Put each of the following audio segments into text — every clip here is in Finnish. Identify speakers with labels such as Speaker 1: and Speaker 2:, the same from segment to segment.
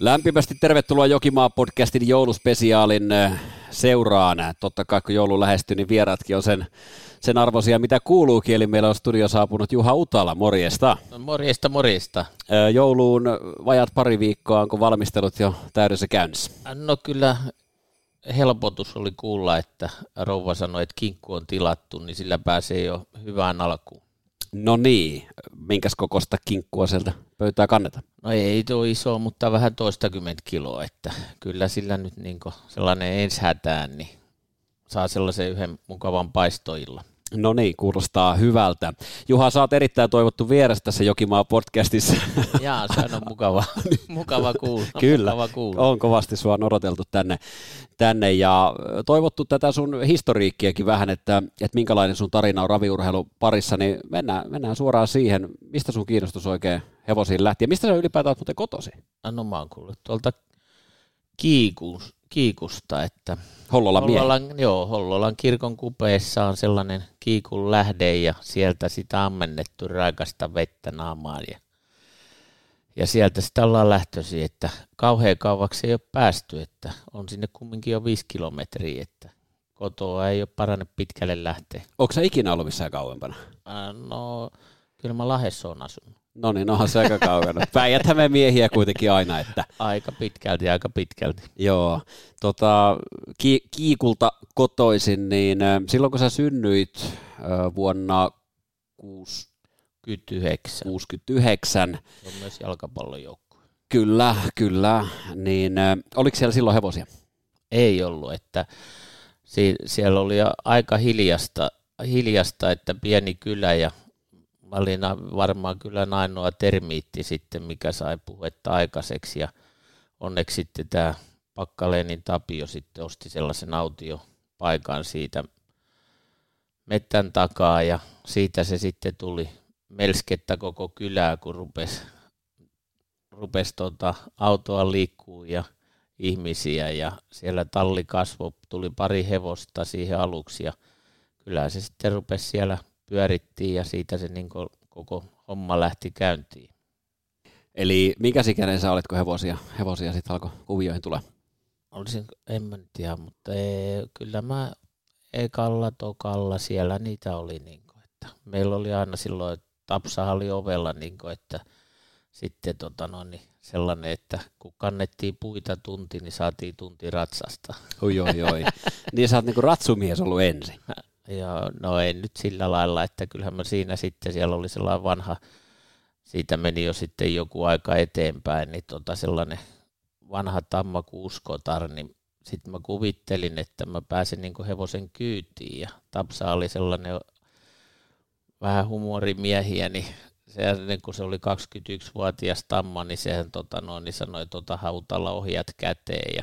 Speaker 1: Lämpimästi tervetuloa Jokimaa-podcastin jouluspesiaalin seuraan. Totta kai kun joulu lähestyy, niin vieraatkin on sen, sen arvoisia, mitä kuuluukin. Eli meillä on studio saapunut Juha Utala, morjesta.
Speaker 2: No, morjesta, morjesta.
Speaker 1: Jouluun vajat pari viikkoa, onko valmistelut jo täydessä käynnissä?
Speaker 2: No kyllä helpotus oli kuulla, että rouva sanoi, että kinkku on tilattu, niin sillä pääsee jo hyvään alkuun.
Speaker 1: No niin, minkäs kokosta kinkkua sieltä pöytää kanneta?
Speaker 2: No ei tuo iso, mutta vähän toistakymmentä kiloa, että kyllä sillä nyt niin sellainen ensi hätään, niin saa sellaisen yhden mukavan paistoilla.
Speaker 1: No niin, kuulostaa hyvältä. Juha, sä oot erittäin toivottu vierestä tässä Jokimaa podcastissa.
Speaker 2: Jaa, se on mukava, mukava kuulla.
Speaker 1: Kyllä,
Speaker 2: mukava kuulla.
Speaker 1: on kovasti sua odoteltu tänne, tänne ja toivottu tätä sun historiikkiakin vähän, että, että minkälainen sun tarina on raviurheilu parissa, niin mennään, mennään suoraan siihen, mistä sun kiinnostus oikein hevosiin lähti ja mistä sä ylipäätään oot muuten kotosi?
Speaker 2: No mä oon kuullut tuolta Kiikus, Kiikusta, että
Speaker 1: Hollolan,
Speaker 2: Hollolan Joo, Hollolan kirkon kupeessa on sellainen kiikun lähde ja sieltä sitä ammennettu raikasta vettä naamaan ja, ja sieltä sitä ollaan lähtöisin, että kauhean kauaksi ei ole päästy, että on sinne kumminkin jo viisi kilometriä, että kotoa ei ole paranne pitkälle lähteä.
Speaker 1: Onko sä ikinä ollut missään kauempana?
Speaker 2: Äh, no, kyllä mä Lahdessa on asunut.
Speaker 1: No niin, onhan se aika kaukana. Päijäthän miehiä kuitenkin aina, että...
Speaker 2: Aika pitkälti, aika pitkälti.
Speaker 1: Joo, tota, ki- Kiikulta kotoisin, niin silloin kun sä synnyit vuonna
Speaker 2: 69,
Speaker 1: 69
Speaker 2: on myös jalkapallojoukkue.
Speaker 1: Kyllä, kyllä. Niin oliko siellä silloin hevosia?
Speaker 2: Ei ollut, että si- siellä oli aika hiljasta, hiljasta, että pieni kylä ja olin varmaan kyllä ainoa termiitti sitten, mikä sai puhetta aikaiseksi. Ja onneksi sitten tämä Pakkalenin Tapio sitten osti sellaisen autiopaikan siitä mettän takaa ja siitä se sitten tuli melskettä koko kylää, kun rupesi rupes tota autoa liikkuu ja ihmisiä ja siellä talli kasvo, tuli pari hevosta siihen aluksi ja kyllä se sitten rupesi siellä pyörittiin ja siitä se niin koko homma lähti käyntiin.
Speaker 1: Eli mikä ikäinen sä olet, kun hevosia, hevosia sitten alkoi kuvioihin tulla?
Speaker 2: Olisin, en mä tiedä, mutta ei, kyllä mä ekalla, tokalla, siellä niitä oli. Niin kuin, että meillä oli aina silloin, Tapsa oli ovella, niin kuin, että sitten tota no, niin sellainen, että kun kannettiin puita tunti, niin saatiin tunti ratsasta.
Speaker 1: Oi, oi, oi. niin sä oot niinku ratsumies ollut ensin.
Speaker 2: Ja no ei nyt sillä lailla, että kyllähän mä siinä sitten, siellä oli sellainen vanha, siitä meni jo sitten joku aika eteenpäin, niin tota sellainen vanha tammakuuskotar, niin sitten mä kuvittelin, että mä pääsen niin hevosen kyytiin ja Tapsa oli sellainen vähän humorimiehiä, niin se, kun se oli 21-vuotias tamma, niin sehän tota, no, niin sanoi tota, hautalla ohjat käteen ja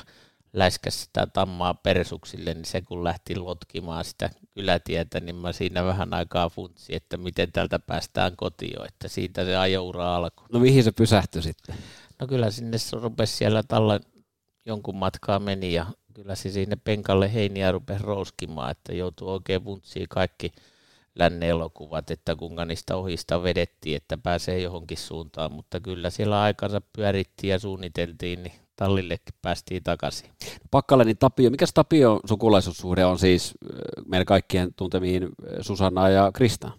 Speaker 2: läiskäsi sitä tammaa persuksille, niin se kun lähti lotkimaan sitä kylätietä, niin mä siinä vähän aikaa funtsi, että miten tältä päästään kotiin, että siitä se ajoura alkoi.
Speaker 1: No mihin se pysähtyi sitten?
Speaker 2: No kyllä sinne rupesi siellä talla jonkun matkaa meni ja kyllä se sinne penkalle heiniä rupesi rouskimaan, että joutui oikein funtsiin kaikki lännen elokuvat, että kuinka niistä ohista vedettiin, että pääsee johonkin suuntaan, mutta kyllä siellä aikansa pyörittiin ja suunniteltiin, niin tallillekin päästiin takaisin.
Speaker 1: Pakkaleni Tapio, mikä Tapio sukulaisuussuhde on siis meidän kaikkien tuntemiin Susanna ja Krista?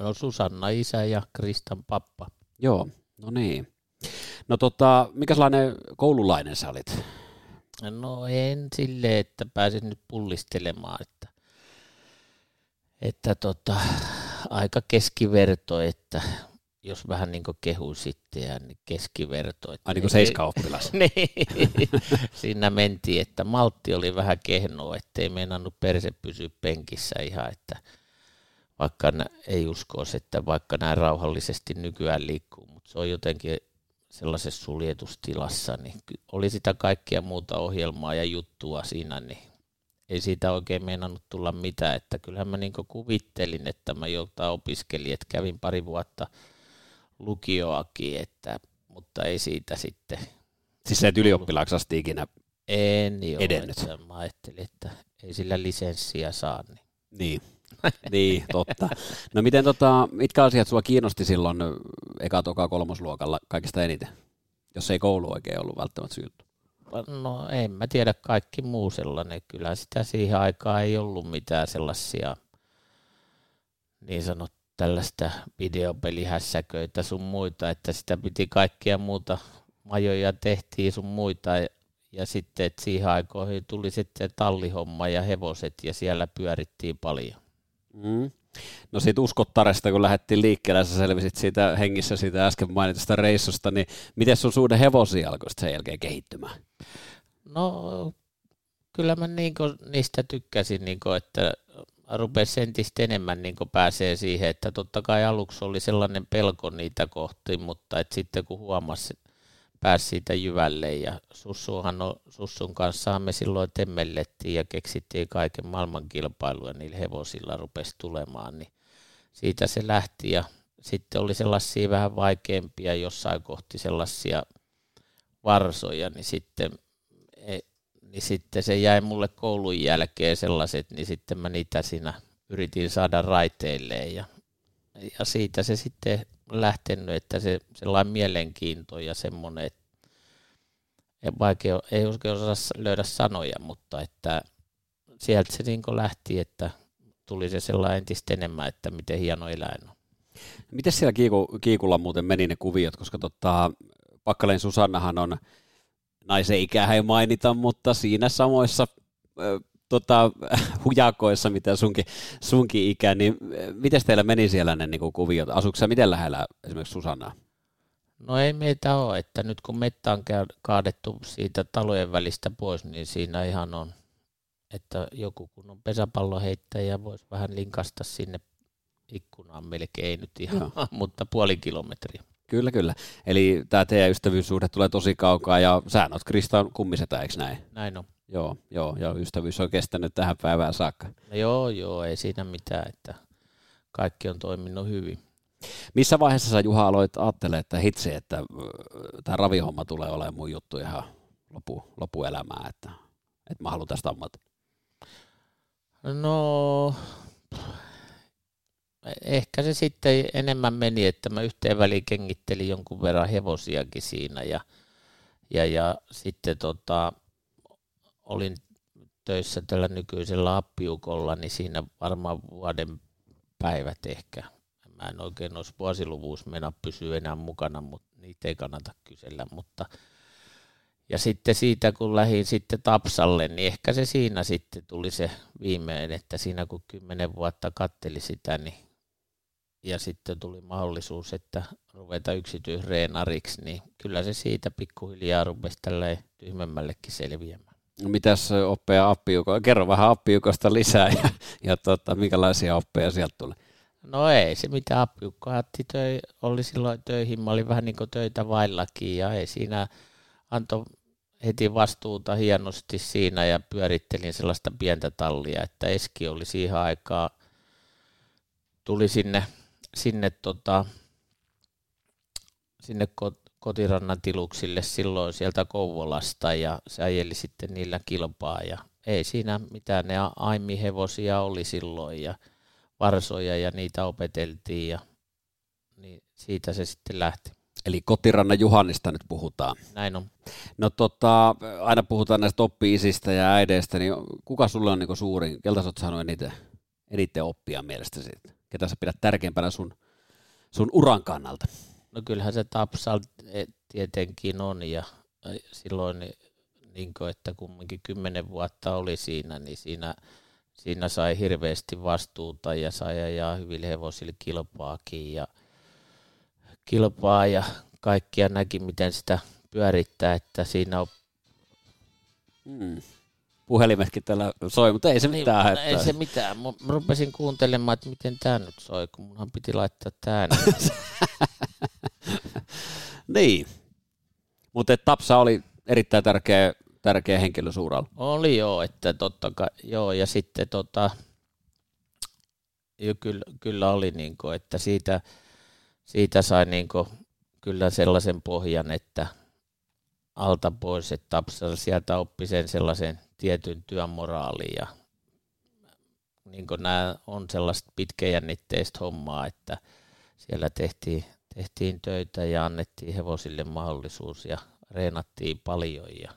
Speaker 2: No Susanna isä ja Kristan pappa.
Speaker 1: Joo, no niin. No tota, mikä sellainen koululainen sä olit?
Speaker 2: No en sille, että pääsin nyt pullistelemaan, että, tota, aika keskiverto, että jos vähän niin kuin kehu sitten, niin keskiverto.
Speaker 1: Että Ai niin kuin seiska-oppilas.
Speaker 2: niin, siinä mentiin, että maltti oli vähän kehnoa, ettei meinannut perse pysyä penkissä ihan, että vaikka ei uskoisi, että vaikka näin rauhallisesti nykyään liikkuu, mutta se on jotenkin sellaisessa suljetustilassa, niin oli sitä kaikkia muuta ohjelmaa ja juttua siinä, niin ei siitä oikein meinannut tulla mitään, että kyllähän mä niin kuvittelin, että mä jotain opiskelin, että kävin pari vuotta – lukioakin, että, mutta ei siitä sitten.
Speaker 1: Siis sä et ylioppilaaksi asti ikinä
Speaker 2: en jo,
Speaker 1: edennyt.
Speaker 2: Että mä ajattelin, että ei sillä lisenssiä saa. Niin,
Speaker 1: niin. niin, totta. No miten tota, mitkä asiat sua kiinnosti silloin eka, toka, kolmosluokalla kaikista eniten? jos ei koulu oikein ollut välttämättä juttu?
Speaker 2: No en mä tiedä kaikki muu sellainen. Kyllä sitä siihen aikaan ei ollut mitään sellaisia niin sanot tällaista videopelihässäköitä sun muita, että sitä piti kaikkia muuta majoja tehtiin sun muita ja sitten että siihen aikoihin tuli sitten tallihomma ja hevoset ja siellä pyörittiin paljon.
Speaker 1: Mm. No siitä uskottaresta, kun lähdettiin liikkeelle, sä selvisit siitä hengissä siitä äsken mainitusta reissusta, niin miten sun suhde hevosia alkoi sen jälkeen kehittymään?
Speaker 2: No kyllä mä niin niistä tykkäsin, niin kuin, että rupesi entistä enemmän niin pääsee siihen, että totta kai aluksi oli sellainen pelko niitä kohti, mutta että sitten kun huomasi, pääsi siitä jyvälle ja Sussuhan on, Sussun kanssa me silloin temmellettiin ja keksittiin kaiken maailman kilpailuja niillä hevosilla rupesi tulemaan, niin siitä se lähti. Ja sitten oli sellaisia vähän vaikeampia jossain kohti sellaisia varsoja, niin sitten, e, niin sitten se jäi mulle koulun jälkeen sellaiset, niin sitten mä niitä siinä yritin saada raiteilleen ja, ja siitä se sitten lähtenyt, että se sellainen mielenkiinto ja semmoinen, että vaikea, ei oikein osaa löydä sanoja, mutta että sieltä se niin lähti, että tuli se sellainen entistä enemmän, että miten hieno eläin on.
Speaker 1: Miten siellä kiiku, Kiikulla muuten meni ne kuviot, koska tota, Pakkaleen Susannahan on, naisen ikää ei mainita, mutta siinä samoissa tota, hujakoissa, mitä sunkin, sunkin ikä, niin miten teillä meni siellä ne niin kuviot? Asuuko sä miten lähellä esimerkiksi Susannaa?
Speaker 2: No ei meitä ole, että nyt kun mettä on kaadettu siitä talojen välistä pois, niin siinä ihan on, että joku kun on pesäpalloheittäjä, voisi vähän linkasta sinne ikkunaan melkein, ei nyt ihan, Joo. mutta puoli kilometriä.
Speaker 1: Kyllä, kyllä. Eli tämä teidän ystävyyssuhde tulee tosi kaukaa ja sä oot Krista kummisetä, eikö näin?
Speaker 2: Näin on.
Speaker 1: Joo, joo, ja ystävyys on kestänyt tähän päivään saakka.
Speaker 2: No joo, joo, ei siinä mitään, että kaikki on toiminut hyvin.
Speaker 1: Missä vaiheessa sä Juha aloit ajattelemaan, että hitsi, että tämä ravihomma tulee olemaan mun juttu ihan lopu, lopuelämää, että, että mä haluan tästä ammatin?
Speaker 2: No, ehkä se sitten enemmän meni, että mä yhteen väliin kengittelin jonkun verran hevosiakin siinä ja, ja, ja sitten tota, olin töissä tällä nykyisellä appiukolla, niin siinä varmaan vuoden päivät ehkä. Mä en oikein olisi vuosiluvuus mennä enää mukana, mutta niitä ei kannata kysellä. Mutta, ja sitten siitä, kun lähdin sitten Tapsalle, niin ehkä se siinä sitten tuli se viimeinen, että siinä kun kymmenen vuotta katteli sitä, niin ja sitten tuli mahdollisuus, että ruveta yksityisreenariksi, niin kyllä se siitä pikkuhiljaa rupesi tälleen tyhmemmällekin selviämään.
Speaker 1: Mitäs oppeja appiuko? Kerro vähän appiukosta lisää ja, ja tota, minkälaisia oppeja sieltä tuli?
Speaker 2: No ei se mitä appiukko töi, oli silloin töihin, mä olin vähän niin kuin töitä vaillakin ja ei siinä antoi heti vastuuta hienosti siinä ja pyörittelin sellaista pientä tallia, että Eski oli siihen aikaan, tuli sinne, sinne, tota, sinne kotirannan tiluksille silloin sieltä Kouvolasta ja se ajeli sitten niillä kilpaa ja ei siinä mitään, ne aimihevosia oli silloin ja varsoja ja niitä opeteltiin ja niin siitä se sitten lähti.
Speaker 1: Eli kotirannan Juhannista nyt puhutaan.
Speaker 2: Näin on.
Speaker 1: No tota, aina puhutaan näistä oppi-isistä ja äideistä, niin kuka sulle on niin suurin, keltä sä oot saanut eniten, eniten oppia mielestäsi? Ketä sä pidät tärkeimpänä sun, sun uran kannalta?
Speaker 2: No kyllähän se Tapsal tietenkin on ja silloin niin kuin, että kumminkin kymmenen vuotta oli siinä, niin siinä, siinä sai hirveästi vastuuta ja sai ajaa hyville hevosille kilpaakin ja kilpaa ja kaikkia näki, miten sitä pyörittää, että siinä on
Speaker 1: hmm puhelimetkin täällä soi, mutta ei se niin, mitään. Niin,
Speaker 2: Ei se mitään. Mä rupesin kuuntelemaan, että miten tämä nyt soi, kun munhan piti laittaa tämä.
Speaker 1: niin. Mutta Tapsa oli erittäin tärkeä, tärkeä henkilö suuralla.
Speaker 2: Oli joo, että totta kai, joo, ja sitten tota, jo kyllä, kyllä oli, niin kuin, että siitä, siitä sai niin kuin, kyllä sellaisen pohjan, että alta pois, että Tapsa sieltä oppi sen sellaisen tietyn työn moraali ja niin nämä on sellaista pitkäjännitteistä hommaa, että siellä tehtiin, tehtiin töitä ja annettiin hevosille mahdollisuus ja reenattiin paljon ja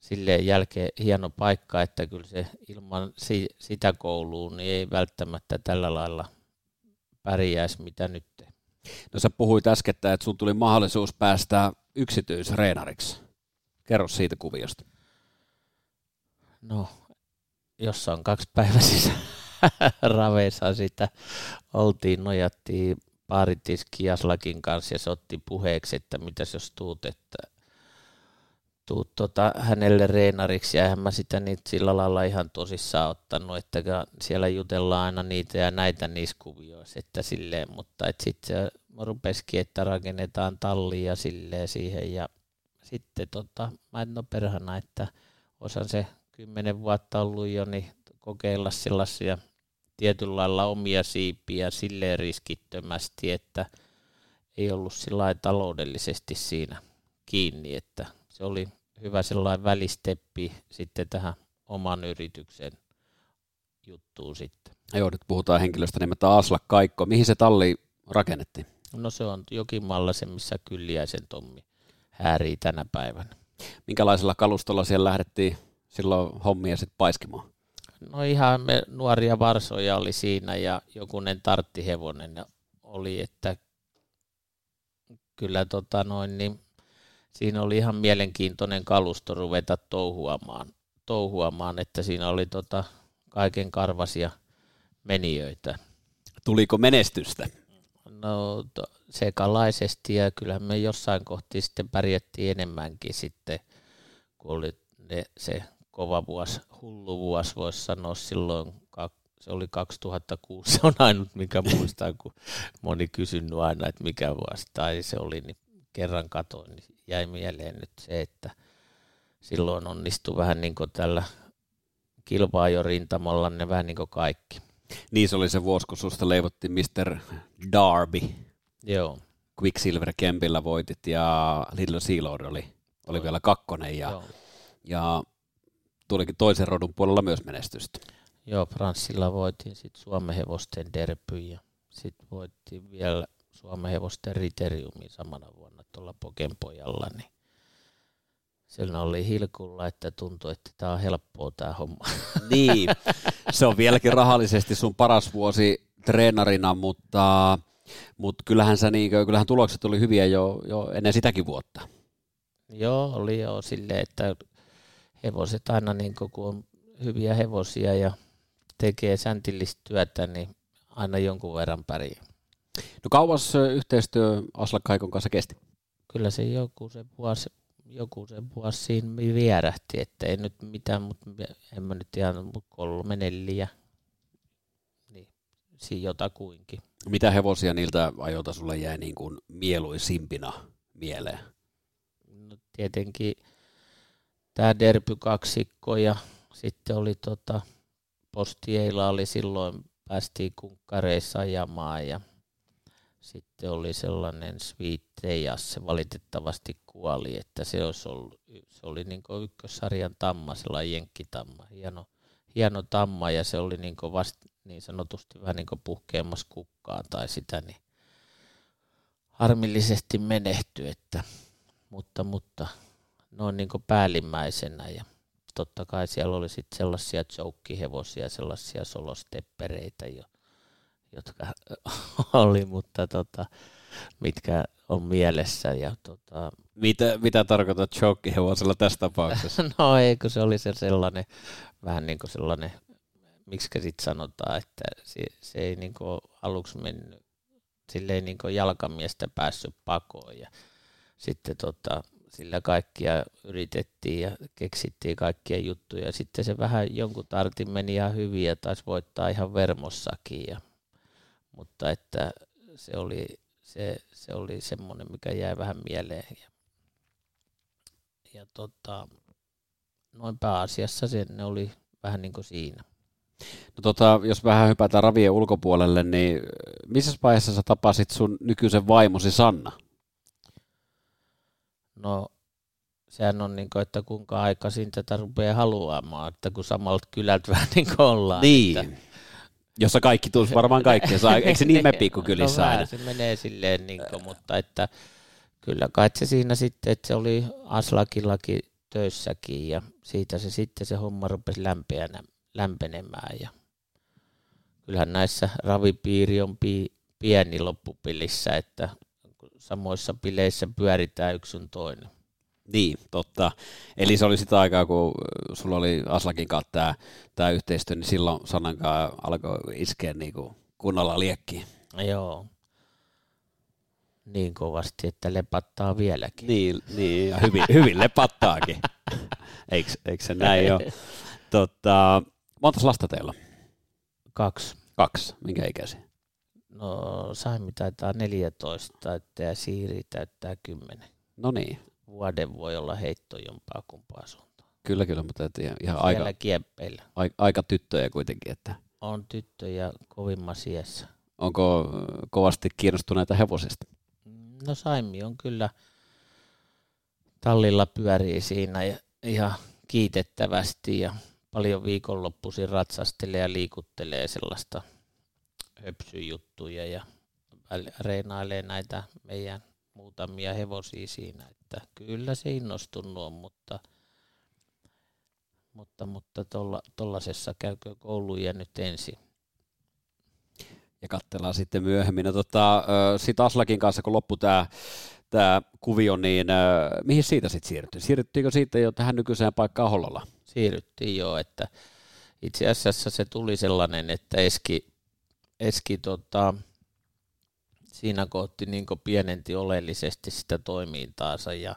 Speaker 2: silleen jälkeen hieno paikka, että kyllä se ilman si- sitä koulua niin ei välttämättä tällä lailla pärjäisi mitä nyt.
Speaker 1: No sä puhuit äsken, että sun tuli mahdollisuus päästä yksityisreenariksi. Kerro siitä kuviosta.
Speaker 2: No, jos on kaksi päiväisissä raveissa sitä oltiin, nojattiin paaritiski Jaslakin kanssa ja se otti puheeksi, että mitäs jos tuut, että tuut tota, hänelle reenariksi. Ja mä sitä niitä sillä lailla ihan tosissaan ottanut, että siellä jutellaan aina niitä ja näitä niissä kuvioissa, että silleen, mutta et sitten se rupesikin, että rakennetaan tallia silleen siihen ja sitten tota, mä en ole perhana, että osan se kymmenen vuotta ollut jo, niin kokeilla sellaisia tietyllä lailla omia siipiä silleen riskittömästi, että ei ollut sillä taloudellisesti siinä kiinni, että se oli hyvä sellainen välisteppi sitten tähän oman yrityksen juttuun sitten.
Speaker 1: Joo, nyt puhutaan henkilöstä nimeltä Asla Kaikko. Mihin se talli rakennettiin?
Speaker 2: No se on Jokimalla se, missä Kylliäisen Tommi häärii tänä päivänä.
Speaker 1: Minkälaisella kalustolla siellä lähdettiin silloin hommia sitten paiskimaan?
Speaker 2: No ihan me nuoria varsoja oli siinä ja jokunen tarttihevonen oli, että kyllä tota noin, niin siinä oli ihan mielenkiintoinen kalusto ruveta touhuamaan, touhuamaan että siinä oli tota kaiken karvasia menijöitä.
Speaker 1: Tuliko menestystä?
Speaker 2: No sekalaisesti ja kyllä me jossain kohti sitten pärjättiin enemmänkin sitten, kun oli ne, se kova vuosi, hullu vuosi voisi sanoa silloin, se oli 2006, se on ainut mikä muistaa, kun moni kysynyt aina, että mikä vuosi tai se oli, niin kerran katoin, niin jäi mieleen nyt se, että silloin onnistui vähän niin kuin tällä kilpaajorintamalla ne vähän niin kuin kaikki.
Speaker 1: Niin se oli se vuosi, kun susta leivottiin Mr. Darby.
Speaker 2: Joo.
Speaker 1: Quicksilver Kempillä voitit ja Little Sealord oli, oli vielä kakkonen ja, ja tulikin toisen rodun puolella myös menestystä.
Speaker 2: Joo, Franssilla voitin sitten Suomen hevosten derby ja sitten voitti vielä Suomen hevosten riteriumi samana vuonna tuolla Pokenpojalla, niin siellä oli hilkulla, että tuntui, että tämä on helppoa tämä homma.
Speaker 1: Niin, se on vieläkin rahallisesti sun paras vuosi treenarina, mutta, mutta kyllähän, sä niin, kyllähän tulokset oli hyviä jo, jo ennen sitäkin vuotta.
Speaker 2: Joo, oli jo silleen, että hevoset aina niin kun on hyviä hevosia ja tekee säntillistä työtä, niin aina jonkun verran pärjää.
Speaker 1: No kauas yhteistyö Aslak Kaikon kanssa kesti?
Speaker 2: Kyllä se joku se vuosi, joku se vuosi siinä vierähti, että ei nyt mitään, mutta en mä nyt ihan kolme neljä, niin siinä jotakuinkin.
Speaker 1: Mitä hevosia niiltä ajoilta sulle jäi niin kuin mieluisimpina mieleen?
Speaker 2: No tietenkin tämä Derby kaksikko ja sitten oli tota, Postieila oli silloin, päästiin kunkkareissa ajamaan ja sitten oli sellainen Sweet ja se valitettavasti kuoli, että se, olisi ollut, se oli niin ykkössarjan tamma, sellainen jenkkitamma, hieno, hieno tamma ja se oli niin vasta niin sanotusti vähän niin puhkeamassa kukkaa tai sitä, niin harmillisesti menehtyi, että, mutta, mutta noin niin päällimmäisenä ja totta kai siellä oli sitten sellaisia joukkihevosia, sellaisia solosteppereitä, jo, jotka oli, mutta tota, mitkä on mielessä. Ja, tota,
Speaker 1: mitä, mitä tarkoitat chokihevosella tässä tapauksessa?
Speaker 2: no ei, kun se oli se sellainen, vähän niin kuin sellainen, miksi sitten sanotaan, että se, se ei niin kuin aluksi mennyt, sille ei niin kuin jalkamiestä päässyt pakoon ja sitten tota, sillä kaikkia yritettiin ja keksittiin kaikkia juttuja. Sitten se vähän jonkun tartin meni ihan hyvin ja taisi voittaa ihan vermossakin. Ja, mutta että se oli, se, se oli semmoinen, mikä jäi vähän mieleen. Ja, ja tota, noin pääasiassa se, ne oli vähän niin kuin siinä.
Speaker 1: No tota, jos vähän hypätään ravien ulkopuolelle, niin missä vaiheessa sä tapasit sun nykyisen vaimosi Sanna?
Speaker 2: No sehän on niin kuin, että kuinka aikaisin tätä rupeaa haluamaan, että kun samalta kylältä vähän niin kuin ollaan.
Speaker 1: Niin, että... jossa kaikki tulisi varmaan kaikkea saa. Eikö se niin me pikkukylissä
Speaker 2: no,
Speaker 1: aina?
Speaker 2: se menee silleen, niin kuin, mutta että kyllä kai se siinä sitten, että se oli Aslakillakin töissäkin ja siitä se sitten se homma rupesi lämpeänä, lämpenemään ja kyllähän näissä ravipiiri on pi, pieni loppupelissä, että samoissa pileissä pyöritään yksi sun toinen.
Speaker 1: Niin, totta. Eli se oli sitä aikaa, kun sulla oli Aslakin kanssa tämä, tämä yhteistyö, niin silloin sanankaan alkoi iskeä niin kuin kunnolla liekkiin.
Speaker 2: Joo. Niin kovasti, että lepattaa vieläkin.
Speaker 1: Niin, niin ja hyvin, hyvin lepattaakin. eikö, eikö se näin ole? Totta, monta lasta teillä
Speaker 2: Kaksi.
Speaker 1: Kaksi. Minkä ikäisiä?
Speaker 2: No Saimi taitaa 14 että Siiri täyttää 10.
Speaker 1: No niin.
Speaker 2: Vuoden voi olla heitto jompaa kumpaa suuntaan.
Speaker 1: Kyllä, kyllä, mutta ihan aika,
Speaker 2: kieppeillä.
Speaker 1: Aika, aika tyttöjä kuitenkin. Että.
Speaker 2: On tyttöjä kovimma siessä.
Speaker 1: Onko kovasti kiinnostuneita hevosista?
Speaker 2: No Saimi on kyllä tallilla pyörii siinä ja ihan kiitettävästi ja paljon viikonloppuisin ratsastelee ja liikuttelee sellaista höpsyjuttuja ja reinailee näitä meidän muutamia hevosia siinä, että kyllä se innostunut on, mutta mutta, mutta tuollaisessa käykö kouluja nyt ensin.
Speaker 1: Ja katsellaan sitten myöhemmin. No, tota, sitten Aslakin kanssa, kun loppu tämä tää kuvio, niin mihin siitä sitten siirryttiin? Siirryttiinkö siitä jo tähän nykyiseen paikkaan Hollolla?
Speaker 2: Siirryttiin jo, että itse asiassa se tuli sellainen, että Eski, Eski tota, siinä kohti niin pienenti oleellisesti sitä toimintaansa ja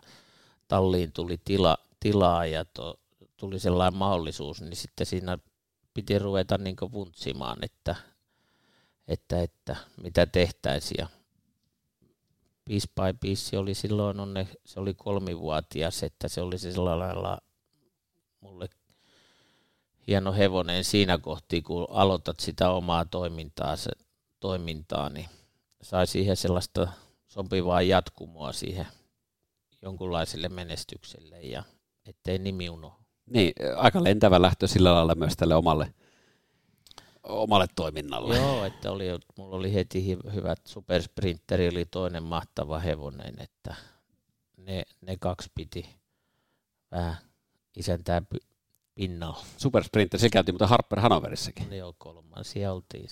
Speaker 2: talliin tuli tila, tilaa ja to, tuli sellainen mahdollisuus, niin sitten siinä piti ruveta niin vuntsimaan, että, että, että mitä tehtäisiin. Ja Piece by Piece oli silloin, onne, se oli kolmivuotias, että se oli sillä lailla mulle hieno hevonen siinä kohti, kun aloitat sitä omaa toimintaa, se, toimintaa niin sai siihen sellaista sopivaa jatkumoa siihen jonkunlaiselle menestykselle ja ettei nimi unohdu.
Speaker 1: Niin, aika lentävä lähtö sillä lailla myös tälle omalle, omalle toiminnalle.
Speaker 2: Joo, että oli, mulla oli heti hyvät supersprinteri, oli toinen mahtava hevonen, että ne, ne kaksi piti vähän isäntää pinnalla.
Speaker 1: Supersprinter, se käytiin mutta Harper Hanoverissakin.
Speaker 2: Joo, kolmansia oltiin.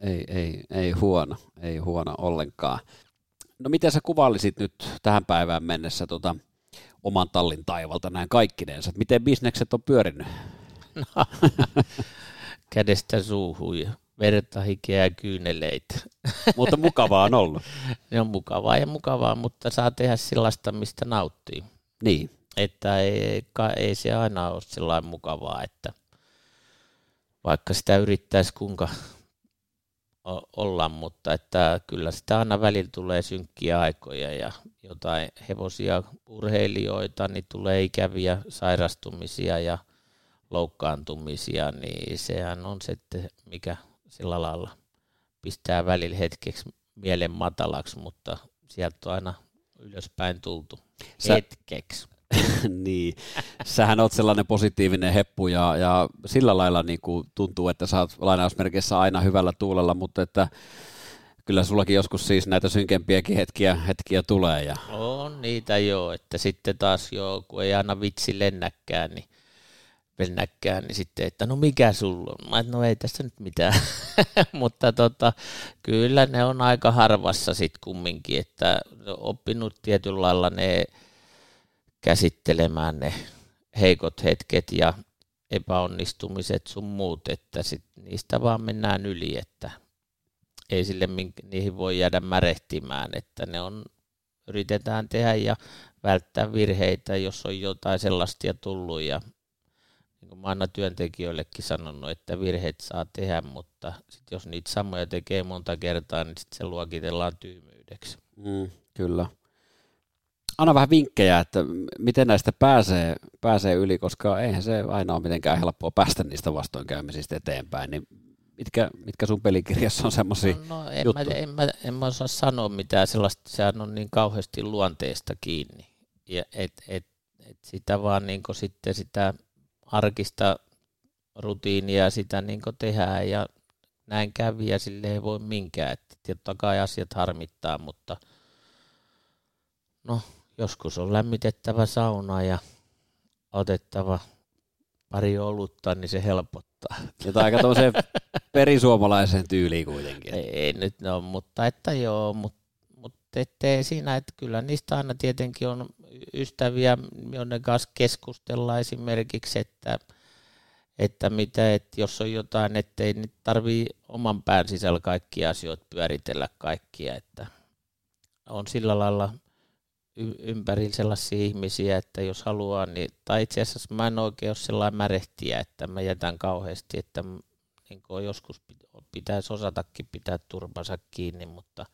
Speaker 1: Ei, ei, ei huono, ei huono ollenkaan. No miten sä kuvailisit nyt tähän päivään mennessä tota, oman tallin taivalta näin kaikkineensa? Miten bisnekset on pyörinyt? No,
Speaker 2: kädestä suuhun ja verta, hikeä ja kyyneleitä.
Speaker 1: Mutta mukavaa on ollut.
Speaker 2: ne on mukavaa ja mukavaa, mutta saa tehdä sellaista, mistä nauttii.
Speaker 1: Niin.
Speaker 2: Että ei, ei se aina ole sellainen mukavaa, että vaikka sitä yrittäisi kuinka olla, mutta että kyllä sitä aina välillä tulee synkkiä aikoja ja jotain hevosia urheilijoita, niin tulee ikäviä sairastumisia ja loukkaantumisia, niin sehän on sitten, mikä sillä lailla pistää välillä hetkeksi mielen matalaksi, mutta sieltä on aina ylöspäin tultu Sä, hetkeksi.
Speaker 1: niin, sähän oot sellainen positiivinen heppu ja, ja sillä lailla niin kuin tuntuu, että sä oot lainausmerkissä aina hyvällä tuulella, mutta että kyllä sullakin joskus siis näitä synkempiäkin hetkiä, hetkiä tulee. Ja...
Speaker 2: On niitä joo, että sitten taas joo, kun ei aina vitsi lennäkään, niin lennäkään, niin sitten, että no mikä sulla on? Mä, no ei tässä nyt mitään, mutta tota, kyllä ne on aika harvassa sitten kumminkin, että oppinut tietyllä lailla ne käsittelemään ne heikot hetket ja epäonnistumiset sun muut, että sit niistä vaan mennään yli, että ei sille niihin voi jäädä märehtimään, että ne on, yritetään tehdä ja välttää virheitä, jos on jotain sellaista tullut ja niin kuin mä aina työntekijöillekin sanonut, että virheet saa tehdä, mutta sit jos niitä samoja tekee monta kertaa, niin sit se luokitellaan tyymyydeksi.
Speaker 1: Mm, kyllä anna vähän vinkkejä, että miten näistä pääsee, pääsee yli, koska eihän se aina ole mitenkään helppoa päästä niistä vastoinkäymisistä eteenpäin, niin mitkä, mitkä sun pelikirjassa on semmoisia
Speaker 2: no, no, en, mä, en, mä, en mä osaa sanoa mitään sellaista, sehän on niin kauheasti luonteesta kiinni, ja et, et, et sitä vaan niin sitten sitä arkista rutiinia sitä niin tehdään ja näin kävi ja sille ei voi minkään, että totta kai asiat harmittaa, mutta – No, joskus on lämmitettävä sauna ja otettava pari olutta, niin se helpottaa.
Speaker 1: Jotain aika tuollaiseen perisuomalaisen tyyliin kuitenkin.
Speaker 2: Ei nyt no, mutta että joo, mutta mutta ettei siinä, että kyllä niistä aina tietenkin on ystäviä, joiden kanssa keskustellaan esimerkiksi, että, että mitä, että jos on jotain, ettei nyt tarvii oman pään sisällä kaikkia asioita pyöritellä kaikkia, että on sillä lailla ympäri sellaisia ihmisiä, että jos haluaa, niin, tai itse asiassa mä en oikein ole sellainen märehtiä, että mä jätän kauheasti, että niin joskus pitäisi osatakin pitää turpansa kiinni, mutta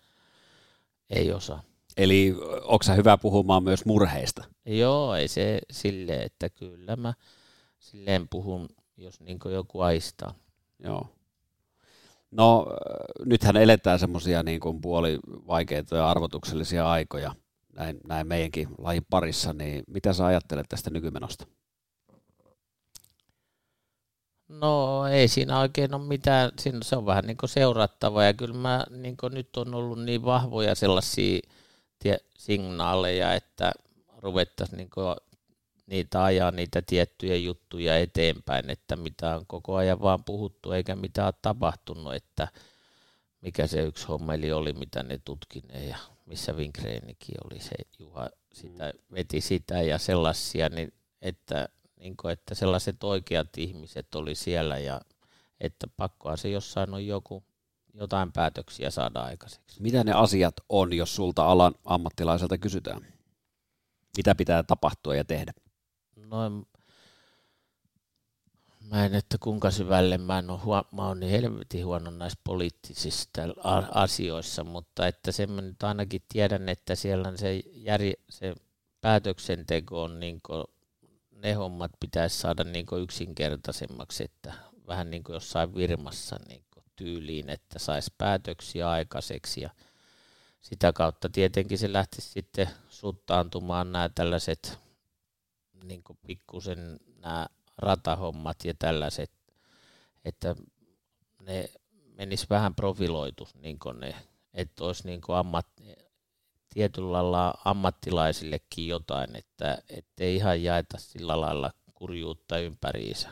Speaker 2: ei osaa.
Speaker 1: Eli onko sä hyvä puhumaan myös murheista?
Speaker 2: Joo, ei se sille, että kyllä mä silleen puhun, jos niin joku aistaa.
Speaker 1: Joo. No nythän eletään semmoisia niin kuin puoli vaikeita ja arvotuksellisia aikoja näin, näin meidänkin lajin parissa, niin mitä sä ajattelet tästä nykymenosta?
Speaker 2: No ei siinä oikein ole mitään, se on vähän niin seurattava ja kyllä mä niin nyt on ollut niin vahvoja sellaisia tie, signaaleja, että ruvettaisiin niin niitä ajaa niitä tiettyjä juttuja eteenpäin, että mitä on koko ajan vaan puhuttu eikä mitään ole tapahtunut, että mikä se yksi hommeli oli, mitä ne tutkineet ja missä Vinkreenikin oli se Juha, sitä, veti sitä ja sellaisia, niin että, niin kuin, että sellaiset oikeat ihmiset oli siellä ja että pakkoa se jossain on joku, jotain päätöksiä saada aikaiseksi.
Speaker 1: Mitä ne asiat on, jos sulta alan ammattilaiselta kysytään? Mitä pitää tapahtua ja tehdä?
Speaker 2: No Mä en, että kuinka syvälle mä, en ole, mä oon niin helvetin huono näissä poliittisissa asioissa, mutta että sen mä nyt ainakin tiedän, että siellä se, järje, se päätöksenteko on niin kuin, ne hommat pitäisi saada niin kuin yksinkertaisemmaksi, että vähän niin kuin jossain virmassa niin kuin tyyliin, että saisi päätöksiä aikaiseksi ja sitä kautta tietenkin se lähtisi sitten suttaantumaan nämä tällaiset niin pikkusen nämä ratahommat ja tällaiset, että ne menis vähän profiloitu, niin ne, että olisi niin ammat, tietyllä lailla ammattilaisillekin jotain, että ei ihan jaeta sillä lailla kurjuutta ympäriinsä.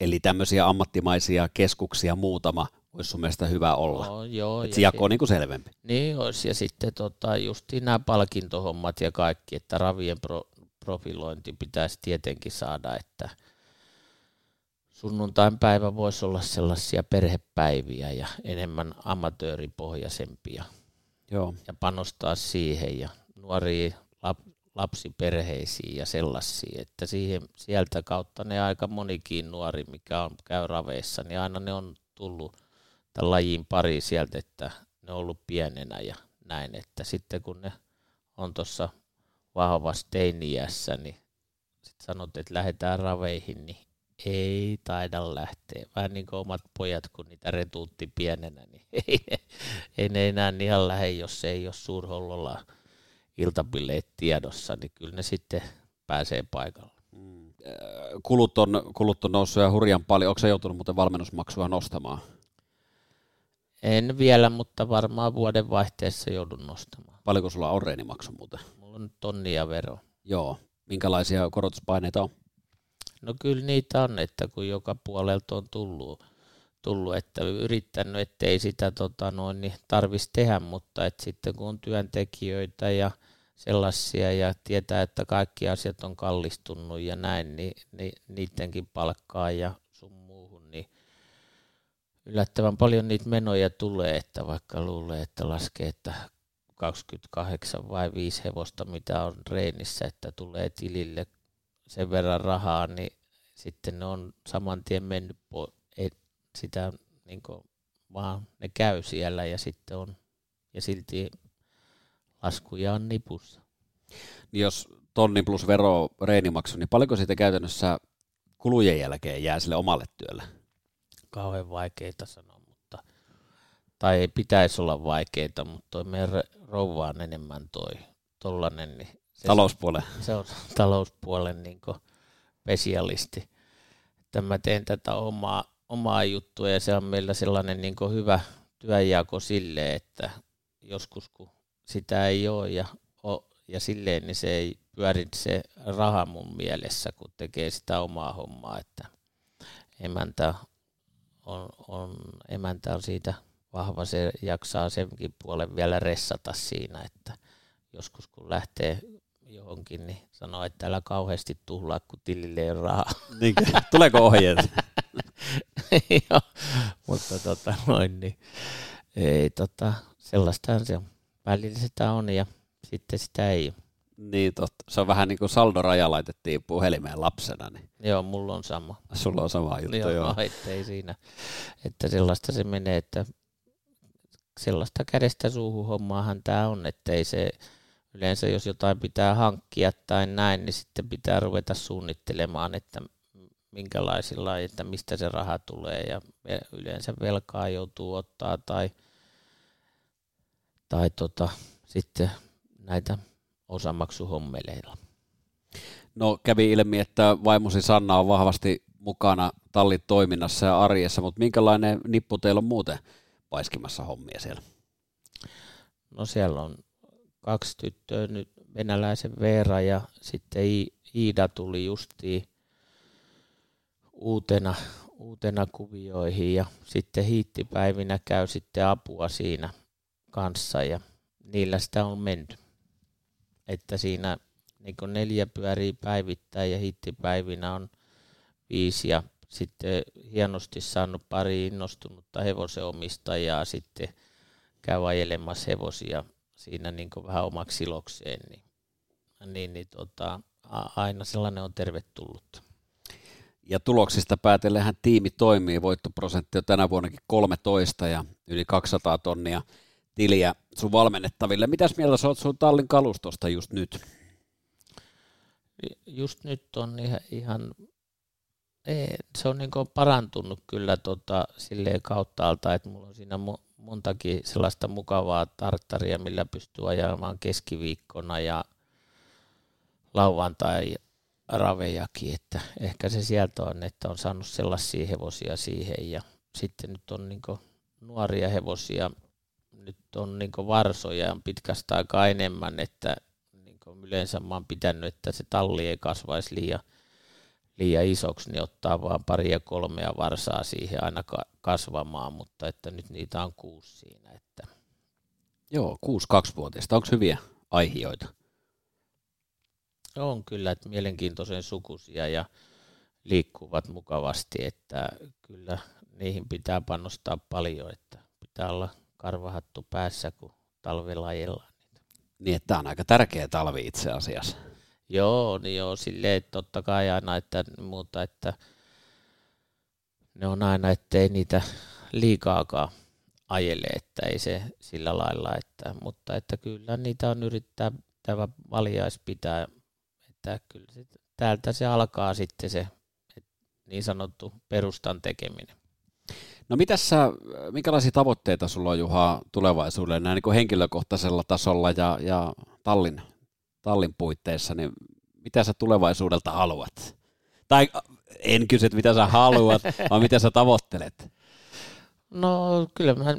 Speaker 1: Eli tämmöisiä ammattimaisia keskuksia muutama olisi sun mielestä hyvä olla. No, joo, se jako on niin kuin selvempi.
Speaker 2: Niin olisi, ja sitten tota, just nämä palkintohommat ja kaikki, että ravien pro, profilointi pitäisi tietenkin saada, että – sunnuntain päivä voisi olla sellaisia perhepäiviä ja enemmän amatööripohjaisempia. Joo. Ja panostaa siihen ja nuoria lap, lapsiperheisiin ja sellaisia, että siihen, sieltä kautta ne aika monikin nuori, mikä on, käy raveissa, niin aina ne on tullut tämän lajin pari sieltä, että ne on ollut pienenä ja näin, että sitten kun ne on tuossa vahvassa teiniässä, niin sitten sanot, että lähdetään raveihin, niin ei taida lähteä. Vähän niin kuin omat pojat, kun niitä retuutti pienenä, niin ei ei ne enää ihan lähde, jos ei ole suurhollolla iltapileet tiedossa, niin kyllä ne sitten pääsee paikalle. Mm.
Speaker 1: Kulut on, kulut on noussut ja hurjan paljon. Onko se joutunut muuten valmennusmaksua nostamaan?
Speaker 2: En vielä, mutta varmaan vuoden vaihteessa joudun nostamaan.
Speaker 1: Paljonko sulla on reenimaksu muuten?
Speaker 2: Mulla on tonnia vero.
Speaker 1: Joo. Minkälaisia korotuspaineita on?
Speaker 2: No kyllä niitä on, että kun joka puolelta on tullut, tullut että yrittänyt, ettei sitä tota, noin, niin tarvitsisi tehdä, mutta että sitten kun on työntekijöitä ja sellaisia ja tietää, että kaikki asiat on kallistunut ja näin, niin, niin niidenkin palkkaa ja sun muuhun, niin yllättävän paljon niitä menoja tulee, että vaikka luulee, että laskee, että 28 vai 5 hevosta, mitä on reenissä, että tulee tilille sen verran rahaa, niin sitten ne on saman tien mennyt, po- ei sitä niin kuin, vaan ne käy siellä ja sitten on, ja silti laskuja on nipussa.
Speaker 1: Niin jos tonni plus vero reenimaksu, niin paljonko siitä käytännössä kulujen jälkeen jää sille omalle työlle?
Speaker 2: Kauhean vaikeita sanoa, mutta tai ei pitäisi olla vaikeita, mutta toi meidän rouva on enemmän toi tollanen, niin
Speaker 1: Talouspuolen.
Speaker 2: Se on talouspuolen niin spesialisti. Että mä teen tätä omaa, omaa juttua ja se on meillä sellainen niin hyvä työjako sille, että joskus kun sitä ei ole ja, ja silleen niin se ei pyöri se raha mun mielessä, kun tekee sitä omaa hommaa, että emäntä on, on, emäntä on siitä vahva, se jaksaa senkin puolen vielä ressata siinä, että joskus kun lähtee johonkin, niin sanoo, että älä kauheasti tuhlaa, kun tilille ei ole rahaa.
Speaker 1: Niin, tuleeko ohjeet?
Speaker 2: Joo, mutta tota, noin, niin, ei, tota, sellaistahan se on. Välillä sitä on ja sitten sitä ei ole.
Speaker 1: Niin totta. Se on vähän niin kuin saldoraja laitettiin puhelimeen lapsena. Niin.
Speaker 2: Joo, mulla on sama.
Speaker 1: Sulla on sama juttu, joo. joo.
Speaker 2: ei siinä. Että sellaista se menee, että sellaista kädestä suuhun hommaahan tämä on, ettei se yleensä jos jotain pitää hankkia tai näin, niin sitten pitää ruveta suunnittelemaan, että minkälaisilla, että mistä se raha tulee ja yleensä velkaa joutuu ottaa tai, tai tota, sitten näitä osamaksuhommeleilla.
Speaker 1: No kävi ilmi, että vaimosi Sanna on vahvasti mukana tallin toiminnassa ja arjessa, mutta minkälainen nippu teillä on muuten paiskimassa hommia siellä?
Speaker 2: No siellä on kaksi tyttöä nyt, venäläisen Veera ja sitten Iida tuli justiin uutena, uutena kuvioihin ja sitten hiittipäivinä käy sitten apua siinä kanssa ja niillä sitä on menty. Että siinä niin neljä pyörii päivittäin ja hittipäivinä on viisi ja sitten hienosti saanut pari innostunutta hevosen omistajaa sitten käy ajelemassa hevosia siinä niin vähän omaksi ilokseen, niin, niin, niin tota, aina sellainen on tervetullut.
Speaker 1: Ja tuloksista päätellähän tiimi toimii, voittoprosentti on tänä vuonnakin 13 ja yli 200 tonnia tiliä sun valmennettaville. Mitäs mieltä sä oot sun tallin kalustosta just nyt?
Speaker 2: Just nyt on ihan, ihan ei, se on niin parantunut kyllä tota, silleen kauttaalta, että mulla on siinä montakin sellaista mukavaa tarttaria, millä pystyy ajamaan keskiviikkona ja lauantai ravejakin, että ehkä se sieltä on, että on saanut sellaisia hevosia siihen ja sitten nyt on niin nuoria hevosia, nyt on niin varsoja on pitkästä aikaa enemmän, että niin yleensä mä oon pitänyt, että se talli ei kasvaisi liian liian isoksi, niin ottaa vaan paria kolmea varsaa siihen aina kasvamaan, mutta että nyt niitä on kuusi siinä. Että.
Speaker 1: Joo, kuusi kaksivuotista. Onko hyviä aihioita?
Speaker 2: On kyllä, että mielenkiintoisen sukuisia ja liikkuvat mukavasti, että kyllä niihin pitää panostaa paljon, että pitää olla karvahattu päässä, kun talvella ajellaan.
Speaker 1: Niin, että tämä on aika tärkeä talvi itse asiassa.
Speaker 2: Joo, niin joo, silleen totta kai aina, että muuta, että ne on aina, ettei niitä liikaakaan ajele, että ei se sillä lailla, että, mutta että kyllä niitä on yrittävä valjais pitää, että kyllä se, täältä se alkaa sitten se niin sanottu perustan tekeminen.
Speaker 1: No mitäs sä, minkälaisia tavoitteita sulla on Juha tulevaisuudelle näin niin henkilökohtaisella tasolla ja, ja Tallinn tallin puitteissa, niin mitä sä tulevaisuudelta haluat? Tai en kysy, että mitä sä haluat, vaan mitä sä tavoittelet?
Speaker 2: No kyllä mä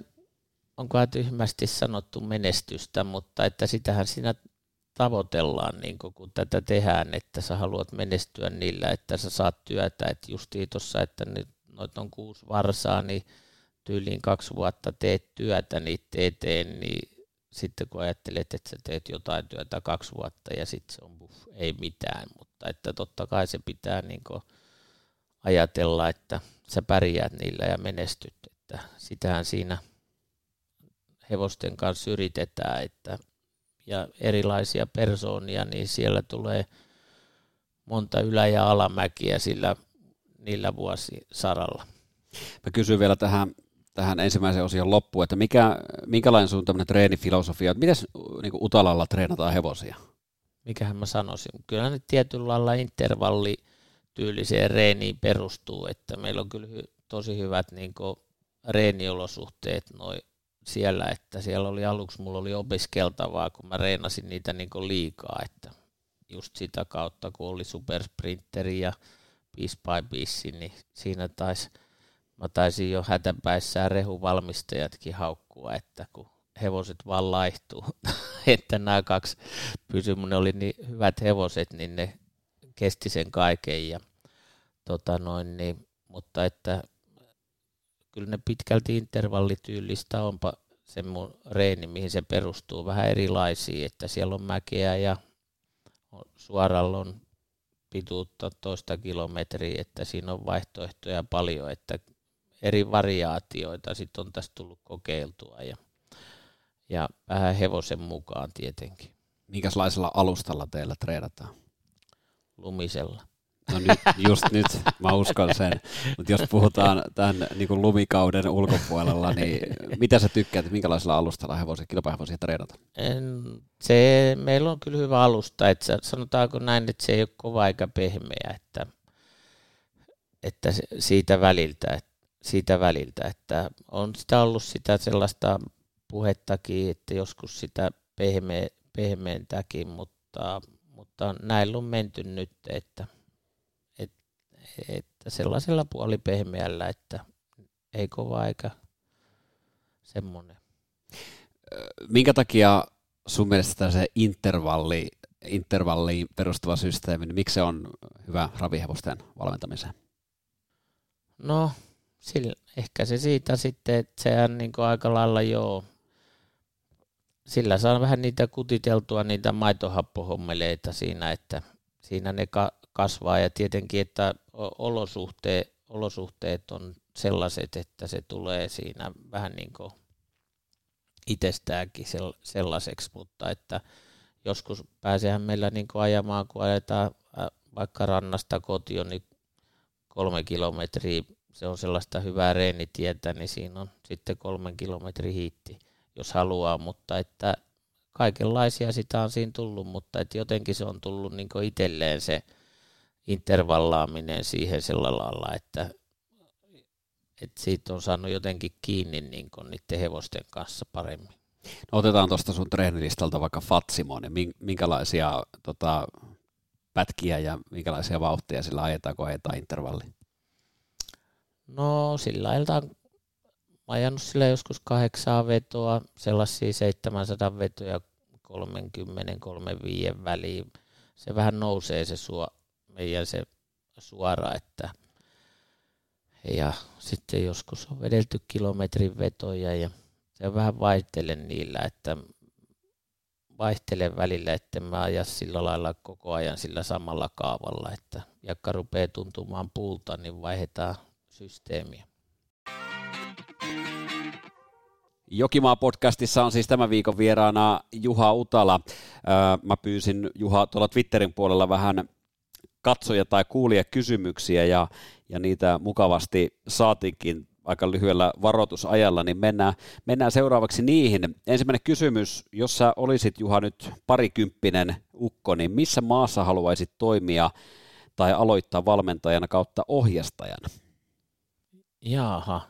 Speaker 2: onkohan tyhmästi sanottu menestystä, mutta että sitähän siinä tavoitellaan, niin kun tätä tehdään, että sä haluat menestyä niillä, että sä saat työtä, että justiin tuossa, että nyt noit on kuusi varsaa, niin tyyliin kaksi vuotta teet työtä niitä eteen, niin sitten kun ajattelet, että sä teet jotain työtä kaksi vuotta ja sitten se on buff, ei mitään, mutta että totta kai se pitää niin ajatella, että sä pärjäät niillä ja menestyt, että sitähän siinä hevosten kanssa yritetään, että ja erilaisia persoonia, niin siellä tulee monta ylä- ja alamäkiä sillä niillä vuosisaralla.
Speaker 1: Mä kysyn vielä tähän tähän ensimmäisen osion loppuun, että mikä, minkälainen sun tämmöinen treenifilosofia, että miten niin Utalalla treenataan hevosia?
Speaker 2: Mikähän mä sanoisin, kyllä ne tietyllä lailla intervalli tyyliseen reeniin perustuu, että meillä on kyllä hy- tosi hyvät niin reeniolosuhteet noi siellä, että siellä oli aluksi, mulla oli opiskeltavaa, kun mä reenasin niitä niin liikaa, että just sitä kautta, kun oli supersprinteri ja piece by piece, niin siinä taisi Mä taisin jo hätäpäissään rehuvalmistajatkin haukkua, että kun hevoset vaan laihtuu että nämä kaksi pysy, ne oli niin hyvät hevoset, niin ne kesti sen kaiken. Ja, tota noin, niin, mutta että kyllä ne pitkälti intervallityylistä onpa se mun reeni, mihin se perustuu, vähän erilaisia, että siellä on mäkeä ja suoralla on pituutta toista kilometriä, että siinä on vaihtoehtoja paljon, että eri variaatioita sitten on tässä tullut kokeiltua ja, ja vähän hevosen mukaan tietenkin.
Speaker 1: Minkälaisella alustalla teillä treenataan?
Speaker 2: Lumisella.
Speaker 1: No nyt, just nyt, mä uskon sen. Mutta jos puhutaan tämän niin kuin lumikauden ulkopuolella, niin mitä sä tykkäät, minkälaisella alustalla hevosia, kilpahevosia treenata?
Speaker 2: En, se, meillä on kyllä hyvä alusta, että sanotaanko näin, että se ei ole kova eikä pehmeä, että, että siitä väliltä, että siitä väliltä, että on sitä ollut sitä sellaista puhettakin, että joskus sitä pehmeä, pehmeentäkin, mutta, mutta näillä on menty nyt, että, että, että sellaisella puolipehmeällä, että ei kova eikä semmoinen.
Speaker 1: Minkä takia sun mielestä se intervalli, intervalliin perustuva systeemi, niin miksi se on hyvä ravihevosten valmentamiseen?
Speaker 2: No, sillä, ehkä se siitä sitten, että sehän niin aika lailla joo, sillä saa vähän niitä kutiteltua niitä maitohappohommeleita siinä, että siinä ne ka- kasvaa. Ja tietenkin, että olosuhteet, olosuhteet on sellaiset, että se tulee siinä vähän niin kuin itsestäänkin sellaiseksi, mutta että joskus pääsehän meillä niin ajamaan, kun ajetaan vaikka rannasta kotiin, niin kolme kilometriä se on sellaista hyvää reenitietä, niin siinä on sitten kolmen kilometrin hiitti, jos haluaa, mutta että kaikenlaisia sitä on siinä tullut, mutta että jotenkin se on tullut niin itselleen se intervallaaminen siihen sillä lailla, että, että siitä on saanut jotenkin kiinni niin niiden hevosten kanssa paremmin.
Speaker 1: No otetaan tuosta sun treenilistalta vaikka Fatsimo, niin minkälaisia tota, pätkiä ja minkälaisia vauhtia sillä ajetaan, kun ajetaan intervalli?
Speaker 2: No sillä lailla on ajanut sillä joskus kahdeksaa vetoa, sellaisia 700 vetoja 30-35 väliin. Se vähän nousee se suo, meidän se suora, että ja sitten joskus on vedelty kilometrin vetoja ja se vähän vaihtelen niillä, että vaihtelen välillä, että mä aja sillä lailla koko ajan sillä samalla kaavalla, että jakka rupeaa tuntumaan puulta, niin vaihdetaan systeemiä.
Speaker 1: Jokimaa-podcastissa on siis tämän viikon vieraana Juha Utala. Mä pyysin Juha tuolla Twitterin puolella vähän katsoja tai kuulia kysymyksiä ja, ja niitä mukavasti saatiinkin aika lyhyellä varoitusajalla, niin mennään, mennään seuraavaksi niihin. Ensimmäinen kysymys, jos sä olisit Juha nyt parikymppinen ukko, niin missä maassa haluaisit toimia tai aloittaa valmentajana kautta ohjastajana?
Speaker 2: Jaaha,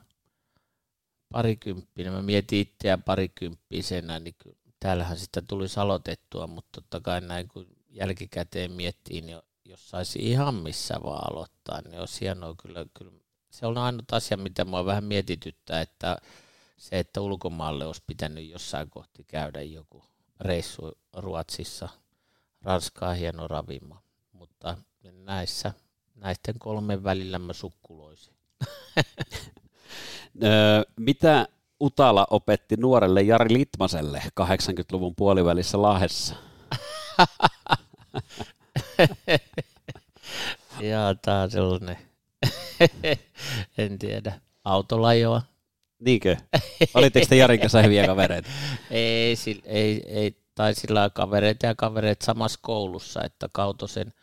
Speaker 2: parikymppinen. Mä mietin itseään parikymppisenä, niin täällähän sitä tuli aloitettua, mutta totta kai näin kun jälkikäteen miettii, niin jos saisi ihan missä vaan aloittaa, niin olisi hienoa kyllä, kyllä. Se on ainut asia, mitä mua vähän mietityttää, että se, että ulkomaalle olisi pitänyt jossain kohti käydä joku reissu Ruotsissa, Ranskaa hieno ravima, mutta näissä, näiden kolmen välillä mä sukkuloisin.
Speaker 1: Mitä Utala opetti nuorelle Jari Litmaselle 80-luvun puolivälissä Lahdessa?
Speaker 2: Jaa, tämä on sellainen, en tiedä, autolajoa.
Speaker 1: Niinkö? Olitteko te Jarin kanssa hyviä kavereita?
Speaker 2: ei, ei, ei, tai sillä kavereita ja kavereita samassa koulussa, että Kautosen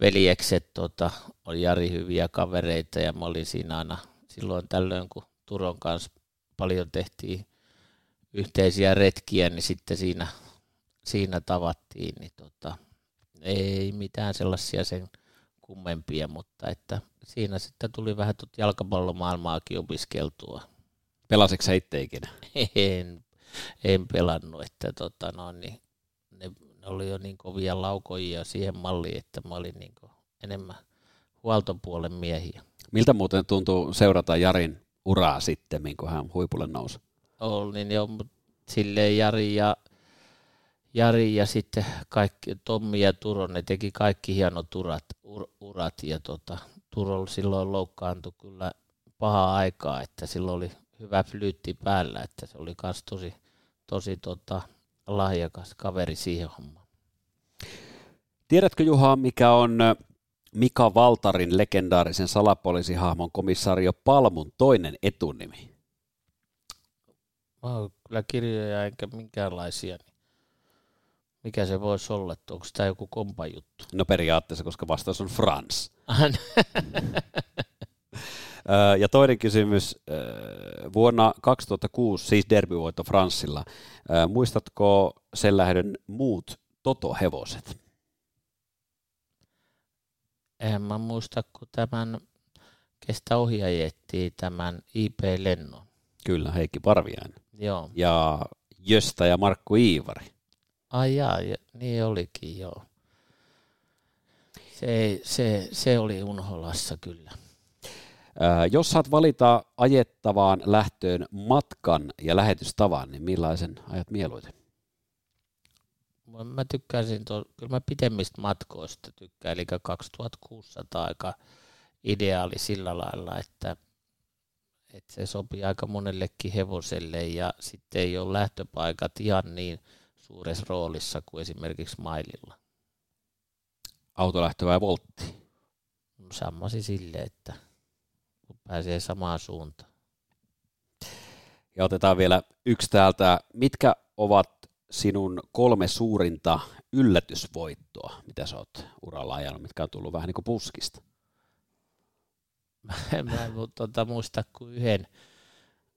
Speaker 2: veljekset tota, oli Jari hyviä kavereita ja mä olin siinä aina silloin tällöin, kun Turon kanssa paljon tehtiin yhteisiä retkiä, niin sitten siinä, siinä tavattiin, niin tota, ei mitään sellaisia sen kummempia, mutta että siinä sitten tuli vähän tuot jalkapallomaailmaakin opiskeltua.
Speaker 1: Pelasitko sä itse ikinä?
Speaker 2: En, en pelannut, että tota, no, niin, ne, ne, oli jo niin kovia laukojia siihen malliin, että mä olin niin enemmän huoltopuolen miehiä.
Speaker 1: Miltä muuten tuntuu seurata Jarin uraa sitten, kun hän huipulle nousi?
Speaker 2: Oli, niin jo, silleen Jari ja Jari ja sitten kaikki, Tommi ja Turo, ne teki kaikki hienot urat, ur, urat ja tota, Turo silloin loukkaantui kyllä pahaa aikaa, että silloin oli hyvä flyytti päällä, että se oli myös tosi, tosi tota, lahjakas kaveri siihen hommaan.
Speaker 1: Tiedätkö Juha, mikä on Mika Valtarin legendaarisen salapoliisihahmon komisario Palmun toinen etunimi?
Speaker 2: Mä oon kyllä kirjoja eikä minkäänlaisia. Niin mikä se voisi olla, onko tämä joku kompa juttu?
Speaker 1: No periaatteessa, koska vastaus on Frans. ja toinen kysymys. Vuonna 2006, siis derbyvoitto Franssilla, muistatko sen lähdön muut Toto-hevoset?
Speaker 2: En mä muista, kun tämän kestä ohjaajettiin tämän IP-lennon.
Speaker 1: Kyllä, Heikki Parviainen.
Speaker 2: Joo.
Speaker 1: Ja Jöstä ja Markku Iivari.
Speaker 2: Ai jaa, niin olikin, joo. Se, se, se oli Unholassa kyllä.
Speaker 1: Jos saat valita ajettavaan lähtöön matkan ja lähetystavan, niin millaisen ajat mieluiten?
Speaker 2: Mä tykkäisin, tuo, kyllä mä pitemmistä matkoista tykkään, eli 2600 aika ideaali sillä lailla, että, että se sopii aika monellekin hevoselle ja sitten ei ole lähtöpaikat ihan niin suuressa roolissa kuin esimerkiksi maililla.
Speaker 1: Autolähtö vai voltti?
Speaker 2: Sammasi sille, että pääsee samaan suuntaan.
Speaker 1: Ja otetaan vielä yksi täältä. Mitkä ovat sinun kolme suurinta yllätysvoittoa, mitä sä oot uralla ajanut, mitkä on tullut vähän niin kuin puskista?
Speaker 2: Mä en, mä en tuota, muista kuin yhden.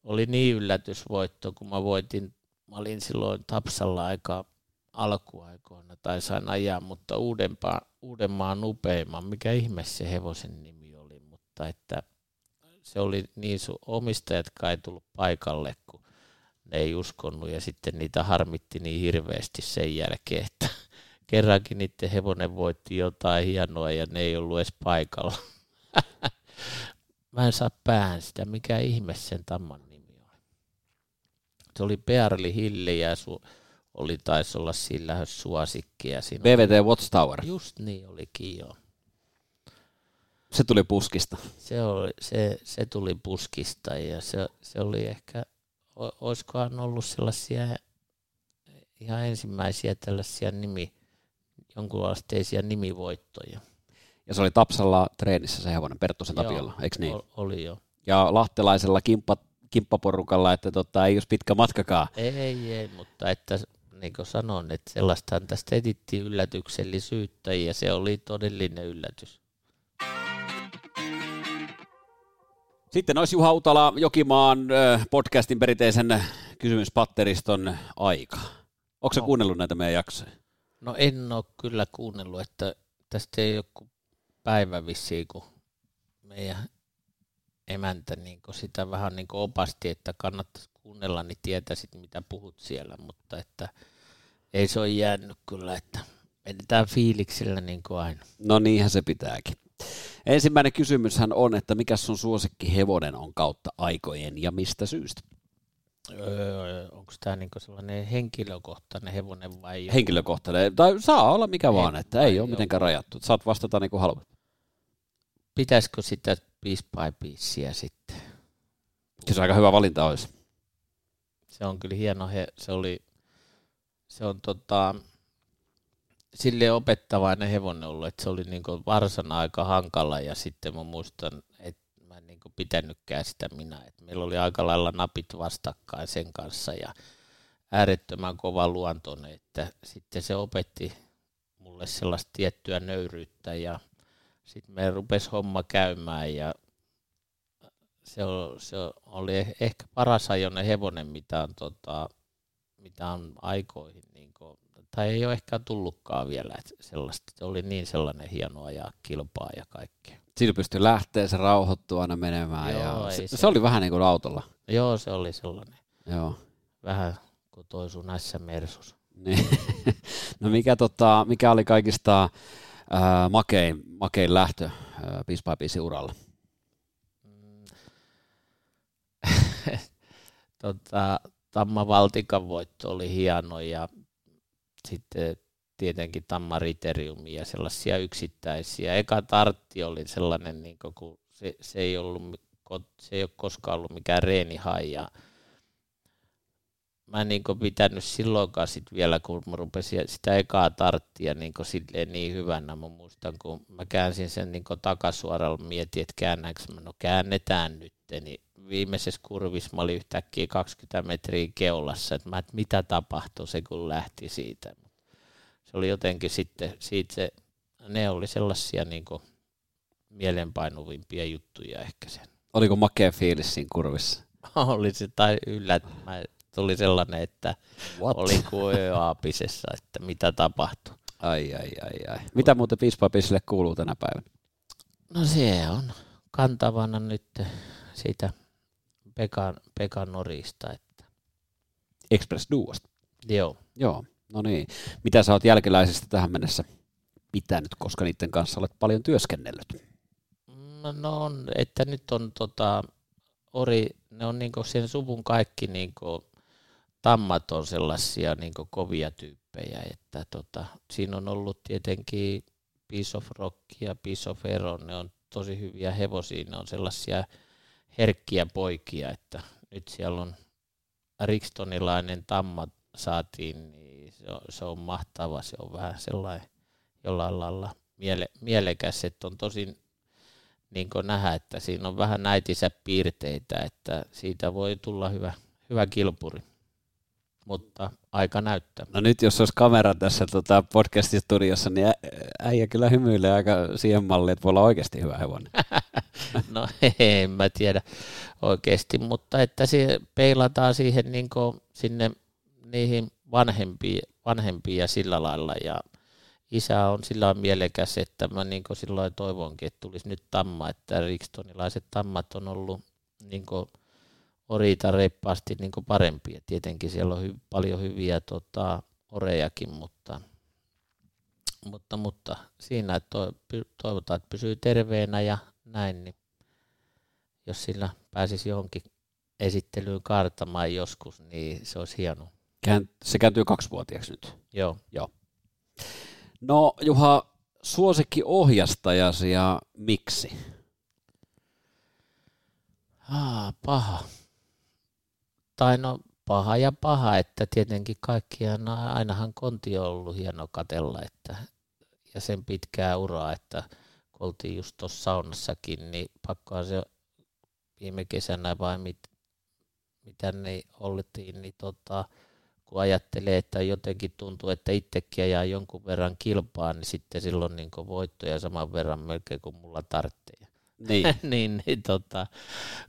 Speaker 2: Oli niin yllätysvoitto, kun mä voitin, mä olin silloin Tapsalla aika alkuaikoina tai sain ajaa, mutta uudempaa, Uudenmaan upeimman, mikä ihme se hevosen nimi oli, mutta että se oli niin, su- omistajat kai tullut paikalle, kun ne ei uskonut ja sitten niitä harmitti niin hirveästi sen jälkeen, että kerrankin niiden hevonen voitti jotain hienoa ja ne ei ollut edes paikalla. Mä en saa päähän sitä, mikä ihme sen tamman nimi on. Se oli Pearli Hilli ja su- oli taisi olla sillä suosikki. Ja siinä
Speaker 1: BVT Watchtower.
Speaker 2: Just niin olikin joo.
Speaker 1: Se tuli puskista.
Speaker 2: Se, oli, se, se tuli puskista ja se, se oli ehkä, olisikohan ollut sellaisia ihan ensimmäisiä tällaisia nimi, jonkunlaisia nimivoittoja.
Speaker 1: Ja se oli Tapsalla treenissä se hevonen Perttusen Tapiolla, eikö niin?
Speaker 2: Oli jo.
Speaker 1: Ja lahtelaisella kimppa, kimppaporukalla, että tota, ei olisi pitkä matkakaan.
Speaker 2: Ei, ei, ei mutta että niin kuin sanon, että sellaistahan tästä etittiin yllätyksellisyyttä ja se oli todellinen yllätys.
Speaker 1: Sitten olisi Juha Utala Jokimaan podcastin perinteisen kysymyspatteriston aika. Onko se no. kuunnellut näitä meidän jaksoja?
Speaker 2: No en ole kyllä kuunnellut, että tästä ei ole päivä vissiin, kun meidän emäntä niin sitä vähän niin opasti, että kannattaisi kuunnella, niin tietäisit mitä puhut siellä, mutta että ei se ole jäänyt kyllä, että edetään fiiliksillä niin kuin aina.
Speaker 1: No niinhän se pitääkin. Ensimmäinen kysymyshän on, että mikä sun suosikki hevonen on kautta aikojen ja mistä syystä?
Speaker 2: Öö, onko tämä niinku sellainen henkilökohtainen hevonen vai?
Speaker 1: Henkilökohtainen, tai saa olla mikä ei, vaan, että ei ole mitenkään rajattu. Saat vastata niin kuin haluat.
Speaker 2: Pitäisikö sitä piece by piecea sitten?
Speaker 1: Se aika hyvä valinta olisi.
Speaker 2: Se on kyllä hieno, he, se oli, se on tota, sille opettavainen hevonen ollut, että se oli niin varsan aika hankala ja sitten mä muistan, että mä en niin pitänytkään sitä minä. että meillä oli aika lailla napit vastakkain sen kanssa ja äärettömän kova luontoinen, että sitten se opetti mulle sellaista tiettyä nöyryyttä ja sitten me rupesi homma käymään ja se, oli, se oli ehkä paras ajoinen hevonen, mitä on, tota, mitä on aikoihin niin kuin, tai ei ole ehkä tullutkaan vielä että sellaista. Se oli niin sellainen hieno ajaa kilpaa ja kaikkea.
Speaker 1: Siinä pystyi lähteä, se rauhoittua aina menemään. Joo, ja se, se, se, oli vähän niin kuin autolla.
Speaker 2: Joo, se oli sellainen.
Speaker 1: Joo.
Speaker 2: Vähän kuin toi sun S-Mersus.
Speaker 1: Niin. no mikä, tota, mikä oli kaikista äh, makein, makein lähtö äh, Piece by uralla? Mm.
Speaker 2: tota, Tamma Valtikan voitto oli hieno ja sitten tietenkin tammariteriumia ja sellaisia yksittäisiä. Eka tartti oli sellainen, niin kun se, se, ei ollut, se ei ole koskaan ollut mikään reenihai ja mä en niin pitänyt silloinkaan sit vielä, kun mä rupesin sitä ekaa tarttia niin, niin hyvänä. Mä muistan, kun mä käänsin sen niin takasuoralla, mietin, että käännäänkö mä, no käännetään nyt. Niin viimeisessä kurvissa mä olin yhtäkkiä 20 metriä keulassa, että mä, että mitä tapahtui se, kun lähti siitä. Se oli jotenkin sitten, siitä se, ne oli sellaisia niin mielenpainuvimpia juttuja ehkä sen.
Speaker 1: Oliko makea fiilis siinä kurvissa?
Speaker 2: oli se, tai yllät, mä tuli sellainen, että What? oli kuin aapisessa, että mitä tapahtui.
Speaker 1: Ai, ai, ai, ai. Mitä muuten Pispapisille kuuluu tänä päivänä?
Speaker 2: No se on kantavana nyt siitä Pekan, Pekan Norista. Että.
Speaker 1: Express Duosta?
Speaker 2: Joo.
Speaker 1: Joo, no niin. Mitä sä oot jälkeläisistä tähän mennessä pitänyt, koska niiden kanssa olet paljon työskennellyt?
Speaker 2: No on, että nyt on tota, ori, ne on niinku sen suvun kaikki niinku tammat on sellaisia niin kovia tyyppejä, että tota, siinä on ollut tietenkin Piece of Rock ja Piece of Ero, ne on tosi hyviä hevosia, ne on sellaisia herkkiä poikia, että nyt siellä on Rikstonilainen tamma saatiin, niin se on, se on mahtava, se on vähän sellainen jollain lailla miele, mielekäs, että on tosi niin nähdä, että siinä on vähän näitisä piirteitä, että siitä voi tulla hyvä, hyvä kilpuri mutta aika näyttää.
Speaker 1: No nyt jos olisi kamera tässä tota, podcast-studiossa, niin äijä kyllä hymyilee aika siihen malliin, että voi olla oikeasti hyvä hevonen.
Speaker 2: no en mä tiedä oikeasti, mutta että se peilataan siihen niin sinne niihin vanhempiin, vanhempiin ja sillä lailla ja isä on sillä mielekäs, että mä niin silloin toivonkin, että tulisi nyt tamma, että rikstonilaiset tammat on ollut niin oriita reippaasti niin parempia. Tietenkin siellä on hy- paljon hyviä tota, orejakin, mutta, mutta, mutta siinä että to, toivotaan, että pysyy terveenä ja näin, niin jos sillä pääsisi johonkin esittelyyn kartamaan joskus, niin se olisi hienoa.
Speaker 1: Se kääntyy kaksivuotiaaksi nyt.
Speaker 2: Joo.
Speaker 1: Joo. No Juha, suosikki ohjastajasi ja miksi?
Speaker 2: Ah, paha tai no paha ja paha, että tietenkin kaikkia, no ainahan konti on ollut hieno katella, että, ja sen pitkää uraa, että kun oltiin just tuossa saunassakin, niin pakkoa se viime kesänä vai mit, mitä ne oltiin, niin tota, kun ajattelee, että jotenkin tuntuu, että itsekin ajaa jonkun verran kilpaa, niin sitten silloin niin voittoja saman verran melkein kuin mulla tarvitsee.
Speaker 1: Niin.
Speaker 2: niin, niin tota,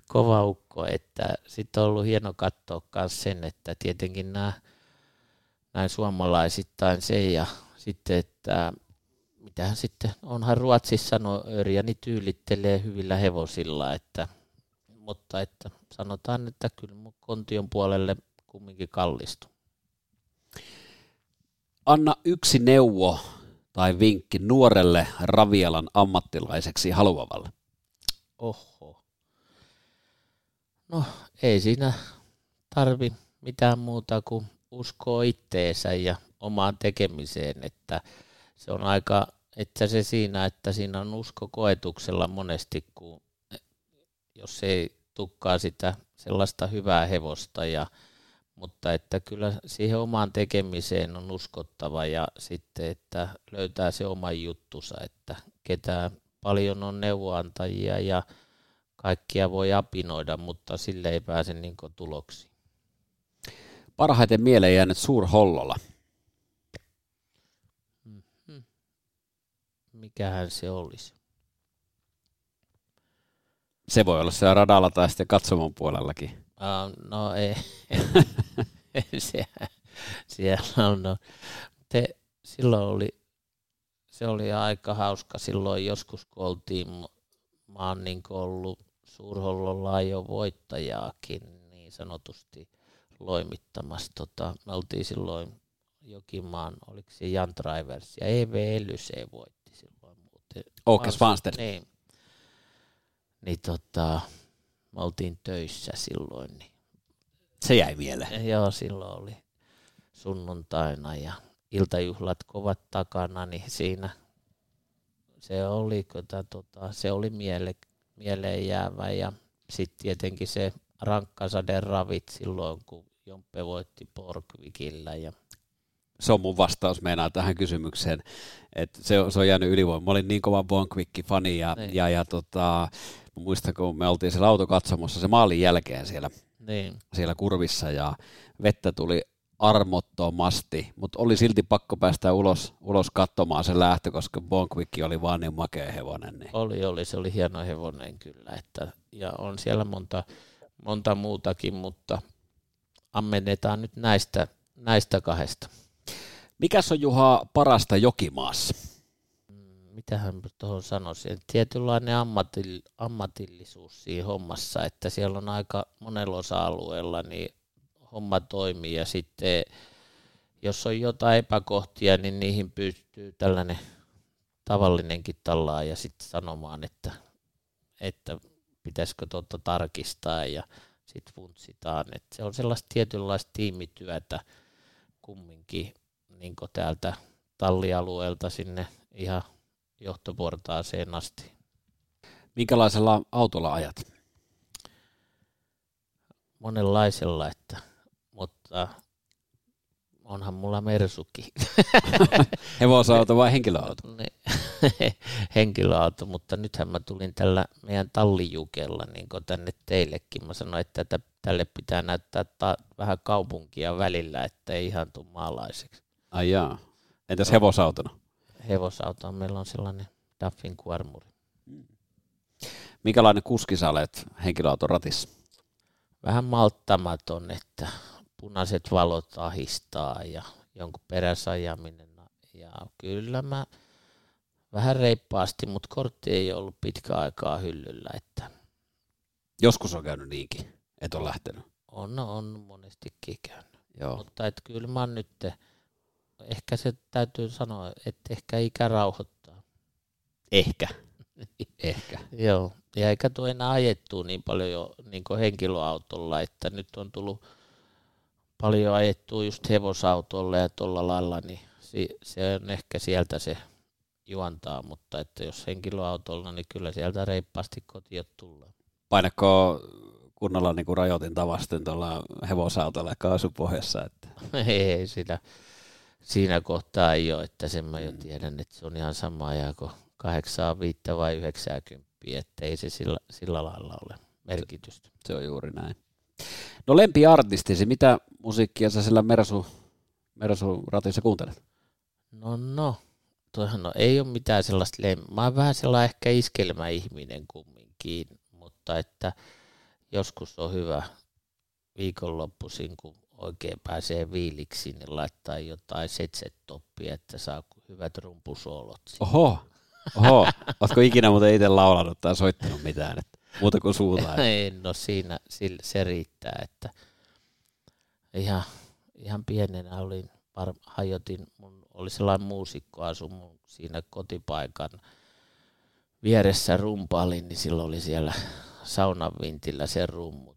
Speaker 2: kova ukko, että sitten on ollut hieno katsoa myös sen, että tietenkin nämä näin suomalaisittain se ja sitten, että mitähän sitten, onhan Ruotsissa no Örjani tyylittelee hyvillä hevosilla, että, mutta että sanotaan, että kyllä mun kontion puolelle kumminkin kallistu.
Speaker 1: Anna yksi neuvo tai vinkki nuorelle ravialan ammattilaiseksi haluavalle.
Speaker 2: Oho. No ei siinä tarvi mitään muuta kuin uskoa itteensä ja omaan tekemiseen, että se on aika, että se siinä, että siinä on usko koetuksella monesti, kun jos ei tukkaa sitä sellaista hyvää hevosta, ja, mutta että kyllä siihen omaan tekemiseen on uskottava ja sitten, että löytää se oma juttusa, että ketään paljon on neuvoantajia ja kaikkia voi apinoida, mutta sille ei pääse niin tuloksiin.
Speaker 1: Parhaiten mieleen jäänyt Hollola.
Speaker 2: Mm-hmm. Mikähän se olisi?
Speaker 1: Se voi olla siellä radalla tai sitten katsomon puolellakin.
Speaker 2: Uh, no ei. siellä, siellä on. No. Te, silloin oli se oli aika hauska silloin joskus, kun oltiin, mä oon niin ollut Suurhollolla jo voittajaakin niin sanotusti loimittamassa. Tota, me oltiin silloin Jokimaan, oliko se Jan Drivers ja EV voitti silloin muuten.
Speaker 1: Okei, Svanster.
Speaker 2: Niin. Niin tota, me oltiin töissä silloin. Niin.
Speaker 1: Se jäi mieleen.
Speaker 2: Joo, silloin oli sunnuntaina ja iltajuhlat kovat takana, niin siinä se oli, tota, se oli miele, mieleen jäävä ja sitten tietenkin se rankkasaden ravit silloin, kun Jompe voitti Porkvikillä ja
Speaker 1: se on mun vastaus meinaa tähän kysymykseen, että se, se on jäänyt ylivoima. Mä olin niin kova Bonkvikki-fani ja, niin. ja, ja tota, muistan, kun me oltiin siellä autokatsomossa se maalin jälkeen siellä, niin. siellä kurvissa ja vettä tuli armottomasti, mutta oli silti pakko päästä ulos, ulos katsomaan se lähtö, koska Bonkvikki oli vaan niin makea hevonen. Niin.
Speaker 2: Oli, oli, se oli hieno hevonen kyllä, että, ja on siellä monta, monta muutakin, mutta ammennetaan nyt näistä, näistä kahdesta.
Speaker 1: Mikäs on Juha parasta Jokimaassa?
Speaker 2: Mitähän tuohon sanoisin, tietynlainen ammatil, ammatillisuus siinä hommassa, että siellä on aika monella osa-alueella niin homma toimii ja sitten jos on jotain epäkohtia, niin niihin pystyy tällainen tavallinenkin tallaa ja sitten sanomaan, että, että pitäisikö tuota tarkistaa ja sitten funtsitaan. että se on sellaista tietynlaista tiimityötä kumminkin niin täältä tallialueelta sinne ihan johtoportaaseen asti.
Speaker 1: Minkälaisella autolla ajat?
Speaker 2: Monenlaisella, että, mutta onhan mulla Mersuki.
Speaker 1: Hevosauto vai henkilöauto?
Speaker 2: henkilöauto, mutta nythän mä tulin tällä meidän tallijukella niin tänne teillekin. Mä sanoin, että tätä, tälle pitää näyttää ta- vähän kaupunkia välillä, että ei ihan tule maalaiseksi.
Speaker 1: Ai jaa. Entäs hevosautona?
Speaker 2: Hevosauto meillä on sellainen Duffin kuormuri.
Speaker 1: Mikälainen kuski sä olet henkilöauton ratissa?
Speaker 2: Vähän malttamaton, että punaiset valot ahistaa ja jonkun peräsajaminen. Ja kyllä mä vähän reippaasti, mutta kortti ei ollut pitkä aikaa hyllyllä. Että
Speaker 1: Joskus on käynyt niinkin, et ole lähtenyt.
Speaker 2: On, on monestikin käynyt. Joo. Mutta et kyllä mä nyt ehkä se täytyy sanoa, että ehkä ikä rauhoittaa.
Speaker 1: Ehkä. ehkä.
Speaker 2: Joo, ja eikä tuo enää ajettu niin paljon jo niin henkilöautolla, että nyt on tullut paljon ajettua just hevosautolla ja tuolla lailla, niin se on ehkä sieltä se juontaa, mutta että jos henkilöautolla, niin kyllä sieltä reippaasti kotiin tullaan.
Speaker 1: Painako kunnolla niin kuin rajoitin tavasten tuolla hevosautolla kaasupohjassa? Että...
Speaker 2: ei sitä siinä kohtaa ei ole, että sen mä jo mm. tiedän, että se on ihan sama ajan kuin 8, 5 vai 90, että ei se sillä, sillä lailla ole merkitystä.
Speaker 1: Se on juuri näin. No lempiartistisi, mitä musiikkia sä sillä Mersu, Mersu ratissa kuuntelet?
Speaker 2: No no, toihan no, ei ole mitään sellaista lem... Mä oon vähän sellainen ehkä iskelmäihminen kumminkin, mutta että joskus on hyvä viikonloppuisin, kun oikein pääsee viiliksi, niin laittaa jotain setset-toppia, että saa hyvät rumpusoolot.
Speaker 1: Oho, oho. Oletko ikinä muuten itse laulanut tai soittanut mitään, että muuta kuin suuta?
Speaker 2: Ei, no siinä se riittää, että ihan, ihan pienenä olin, hajotin, mun oli sellainen muusikko asu mun siinä kotipaikan vieressä rumpaalin, niin silloin oli siellä saunan vintillä se rummu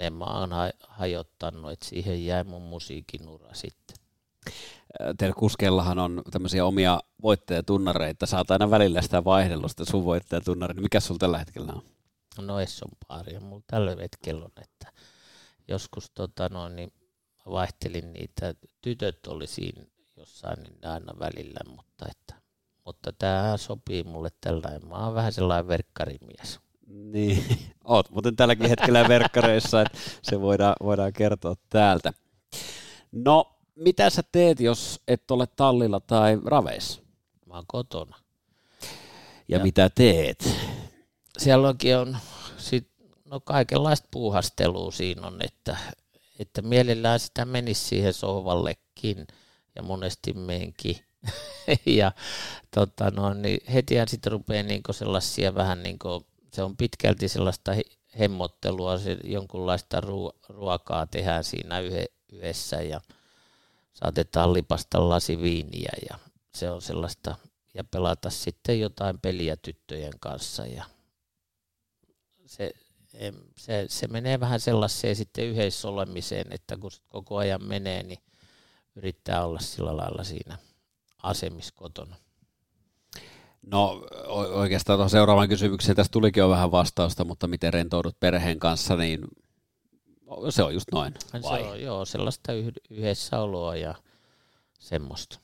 Speaker 2: ne mä oon hajottanut, että siihen jäi mun musiikin ura sitten.
Speaker 1: Teillä kuskellahan on tämmöisiä omia voittajatunnareita. Saat aina välillä sitä vaihdellusta sun voittajatunnari. Niin mikä sulla tällä hetkellä on?
Speaker 2: No Esson paari. Mulla tällä hetkellä on, että joskus tota, no, niin vaihtelin niitä. Tytöt oli siinä jossain niin aina välillä, mutta, että, mutta tämä sopii mulle tällainen. Mä oon vähän sellainen verkkarimies.
Speaker 1: Niin, oot muuten tälläkin hetkellä verkkareissa, että se voidaan, voidaan kertoa täältä. No, mitä sä teet, jos et ole tallilla tai raveissa?
Speaker 2: Mä oon kotona.
Speaker 1: Ja, ja mitä teet?
Speaker 2: Sielläkin on sit, no kaikenlaista puuhastelua siinä on, että, että mielellään sitä menisi siihen sohvallekin ja monesti meenkin. ja tota no, niin hetihän sitten rupeaa niinku sellaisia vähän niin kuin se on pitkälti sellaista hemmottelua, se jonkunlaista ruokaa tehdään siinä yhdessä ja saatetaan lipasta lasi viiniä ja se on sellaista, ja pelata sitten jotain peliä tyttöjen kanssa ja se, se, se menee vähän sellaiseen sitten yhdessä olemiseen, että kun koko ajan menee, niin yrittää olla sillä lailla siinä asemiskotona.
Speaker 1: No oikeastaan tuohon seuraavaan kysymykseen tässä tulikin jo vähän vastausta, mutta miten rentoudut perheen kanssa, niin se on just noin.
Speaker 2: Vai? Se on, joo, sellaista yhdessäoloa ja semmoista.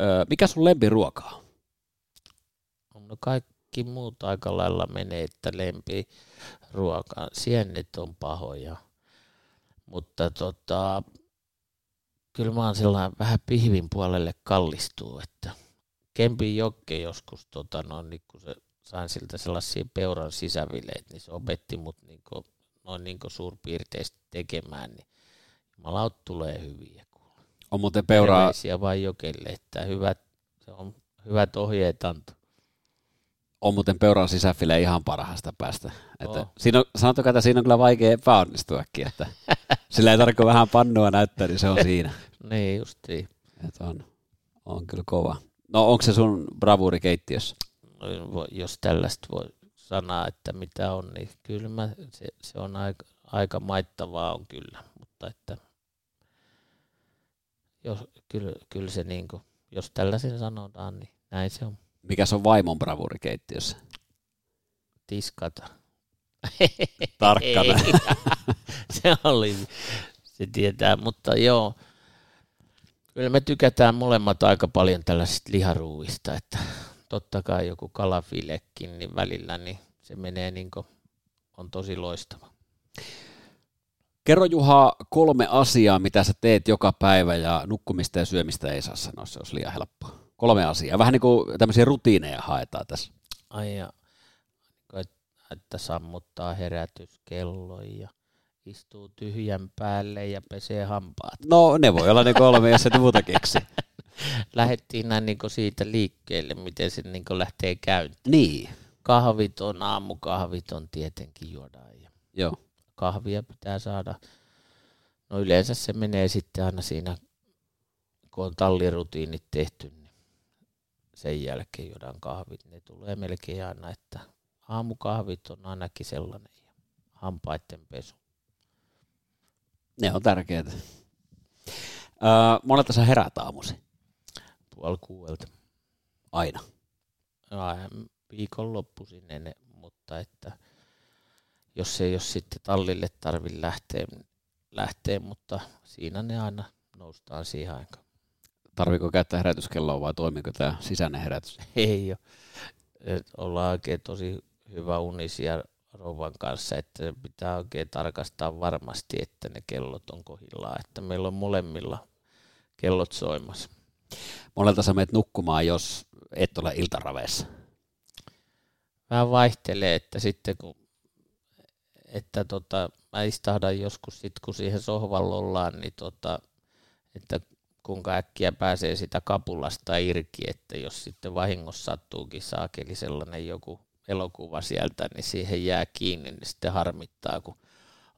Speaker 1: Öö, mikä sun lempiruoka
Speaker 2: on? No kaikki muut aika lailla menee, että lempiruoka. Siennet on pahoja, mutta tota, kyllä mä oon sellainen vähän pihvin puolelle kallistuu, että Kempin jokke joskus, tota, no, niin kun se sain siltä sellaisia peuran sisävileet, niin se opetti mut niin kuin, noin niin suurpiirteisesti tekemään, niin malaut tulee hyviä.
Speaker 1: On muuten peuraa...
Speaker 2: Terveisiä vain jokelle, että hyvät, se on hyvät ohjeet anto.
Speaker 1: On muuten peuran sisäfile ihan parhaasta päästä. Että oh. siinä on, sanotaanko, että siinä on kyllä vaikea epäonnistuakin, että sillä ei tarvitse vähän pannua näyttää, niin se on siinä.
Speaker 2: niin justiin.
Speaker 1: Että on, on kyllä kova. No onko se sun bravuri keittiössä?
Speaker 2: No, jos tällaista voi sanoa, että mitä on, niin kyllä mä, se, se on aika, aika maittavaa on kyllä, mutta että jos, kyllä, kyllä se niin kuin, jos tällaisen sanotaan, niin näin se on.
Speaker 1: Mikä se on vaimon bravuri keittiössä?
Speaker 2: Tiskata.
Speaker 1: Tarkkana.
Speaker 2: se oli, se tietää, mutta joo, Kyllä me tykätään molemmat aika paljon tällaisista liharuuista, että totta kai joku kalafilekin niin välillä niin se menee niin kuin, on tosi loistava.
Speaker 1: Kerro Juha kolme asiaa, mitä sä teet joka päivä ja nukkumista ja syömistä ei saa sanoa, se olisi liian helppoa. Kolme asiaa. Vähän niin kuin tämmöisiä rutiineja haetaan tässä.
Speaker 2: Ai ja, että sammuttaa herätyskello ja istuu tyhjän päälle ja pesee hampaat.
Speaker 1: No ne voi olla ne kolme, jos et muuta keksi.
Speaker 2: Lähettiin näin niin siitä liikkeelle, miten se niin lähtee käyntiin.
Speaker 1: Niin.
Speaker 2: Kahvit on, aamukahvit on tietenkin juodaan. Ja
Speaker 1: Joo.
Speaker 2: Kahvia pitää saada. No yleensä se menee sitten aina siinä, kun on tallirutiinit tehty, niin sen jälkeen juodaan kahvit. Ne tulee melkein aina, että aamukahvit on ainakin sellainen ja hampaiden pesu.
Speaker 1: Ne on tärkeitä. Öö, monelta sä heräät aamusi?
Speaker 2: Puoli kuuelta.
Speaker 1: Aina?
Speaker 2: Viikonloppuisin ennen, mutta että jos ei ole sitten tallille tarvi lähteä, lähteä, mutta siinä ne aina noustaan siihen aikaan.
Speaker 1: Tarviko käyttää herätyskelloa vai toimiko tämä sisäinen herätys?
Speaker 2: Ei ole. Ollaan oikein tosi hyvä unisia rouvan kanssa, että pitää oikein tarkastaa varmasti, että ne kellot on kohillaan, että meillä on molemmilla kellot soimassa.
Speaker 1: Monelta sä menet nukkumaan, jos et ole iltaraveessa?
Speaker 2: Vähän vaihtelee, että sitten kun että tota, mä istahdan joskus sit, kun siihen sohvalla ollaan, niin tota, että kuinka äkkiä pääsee sitä kapulasta irki, että jos sitten vahingossa sattuukin saakeli sellainen joku elokuva sieltä, niin siihen jää kiinni, niin sitten harmittaa, kun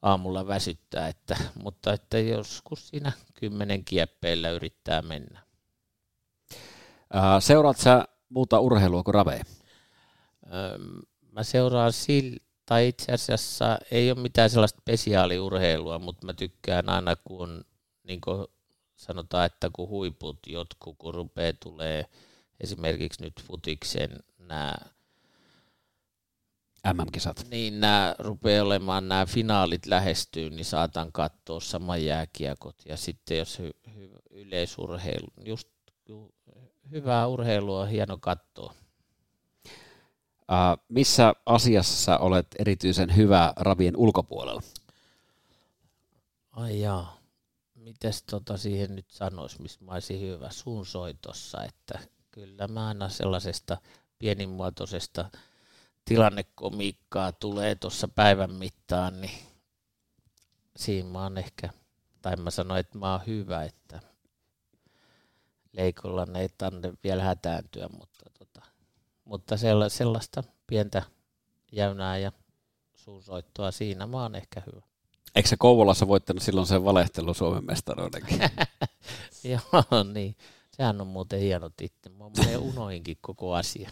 Speaker 2: aamulla väsyttää, että, mutta että joskus siinä kymmenen kieppeillä yrittää mennä.
Speaker 1: Seuraat sä muuta urheilua kuin ravee?
Speaker 2: Mä seuraan sillä, tai itse asiassa ei ole mitään sellaista spesiaaliurheilua, mutta mä tykkään aina, kun niin kuin sanotaan, että kun huiput jotkut, kun rupeaa tulee esimerkiksi nyt futikseen nämä
Speaker 1: MM-kisat.
Speaker 2: Niin nämä rupeaa olemaan, nämä finaalit lähestyy, niin saatan katsoa saman jääkiekot. Ja sitten jos hy- hy- yleisurheilu, just hyvää urheilua on hieno katsoa.
Speaker 1: Uh, missä asiassa olet erityisen hyvä ravien ulkopuolella?
Speaker 2: Ai jaa. Mites tota siihen nyt sanoisi, missä mä olisin hyvä? Sun soitossa, että kyllä mä aina sellaisesta pienimuotoisesta – tilannekomiikkaa tulee tuossa päivän mittaan, niin siinä mä oon ehkä, tai mä sanoin, että mä oon hyvä, että leikolla ne ei tarvitse vielä hätääntyä, mutta, tota, mutta sellaista pientä jäynää ja suusoittoa siinä mä oon ehkä hyvä.
Speaker 1: Eikö se Kouvolassa voittanut silloin sen valehtelu Suomen mestaruudenkin?
Speaker 2: Joo, niin. Sehän on muuten hieno titti. Mä menee unoinkin koko asia.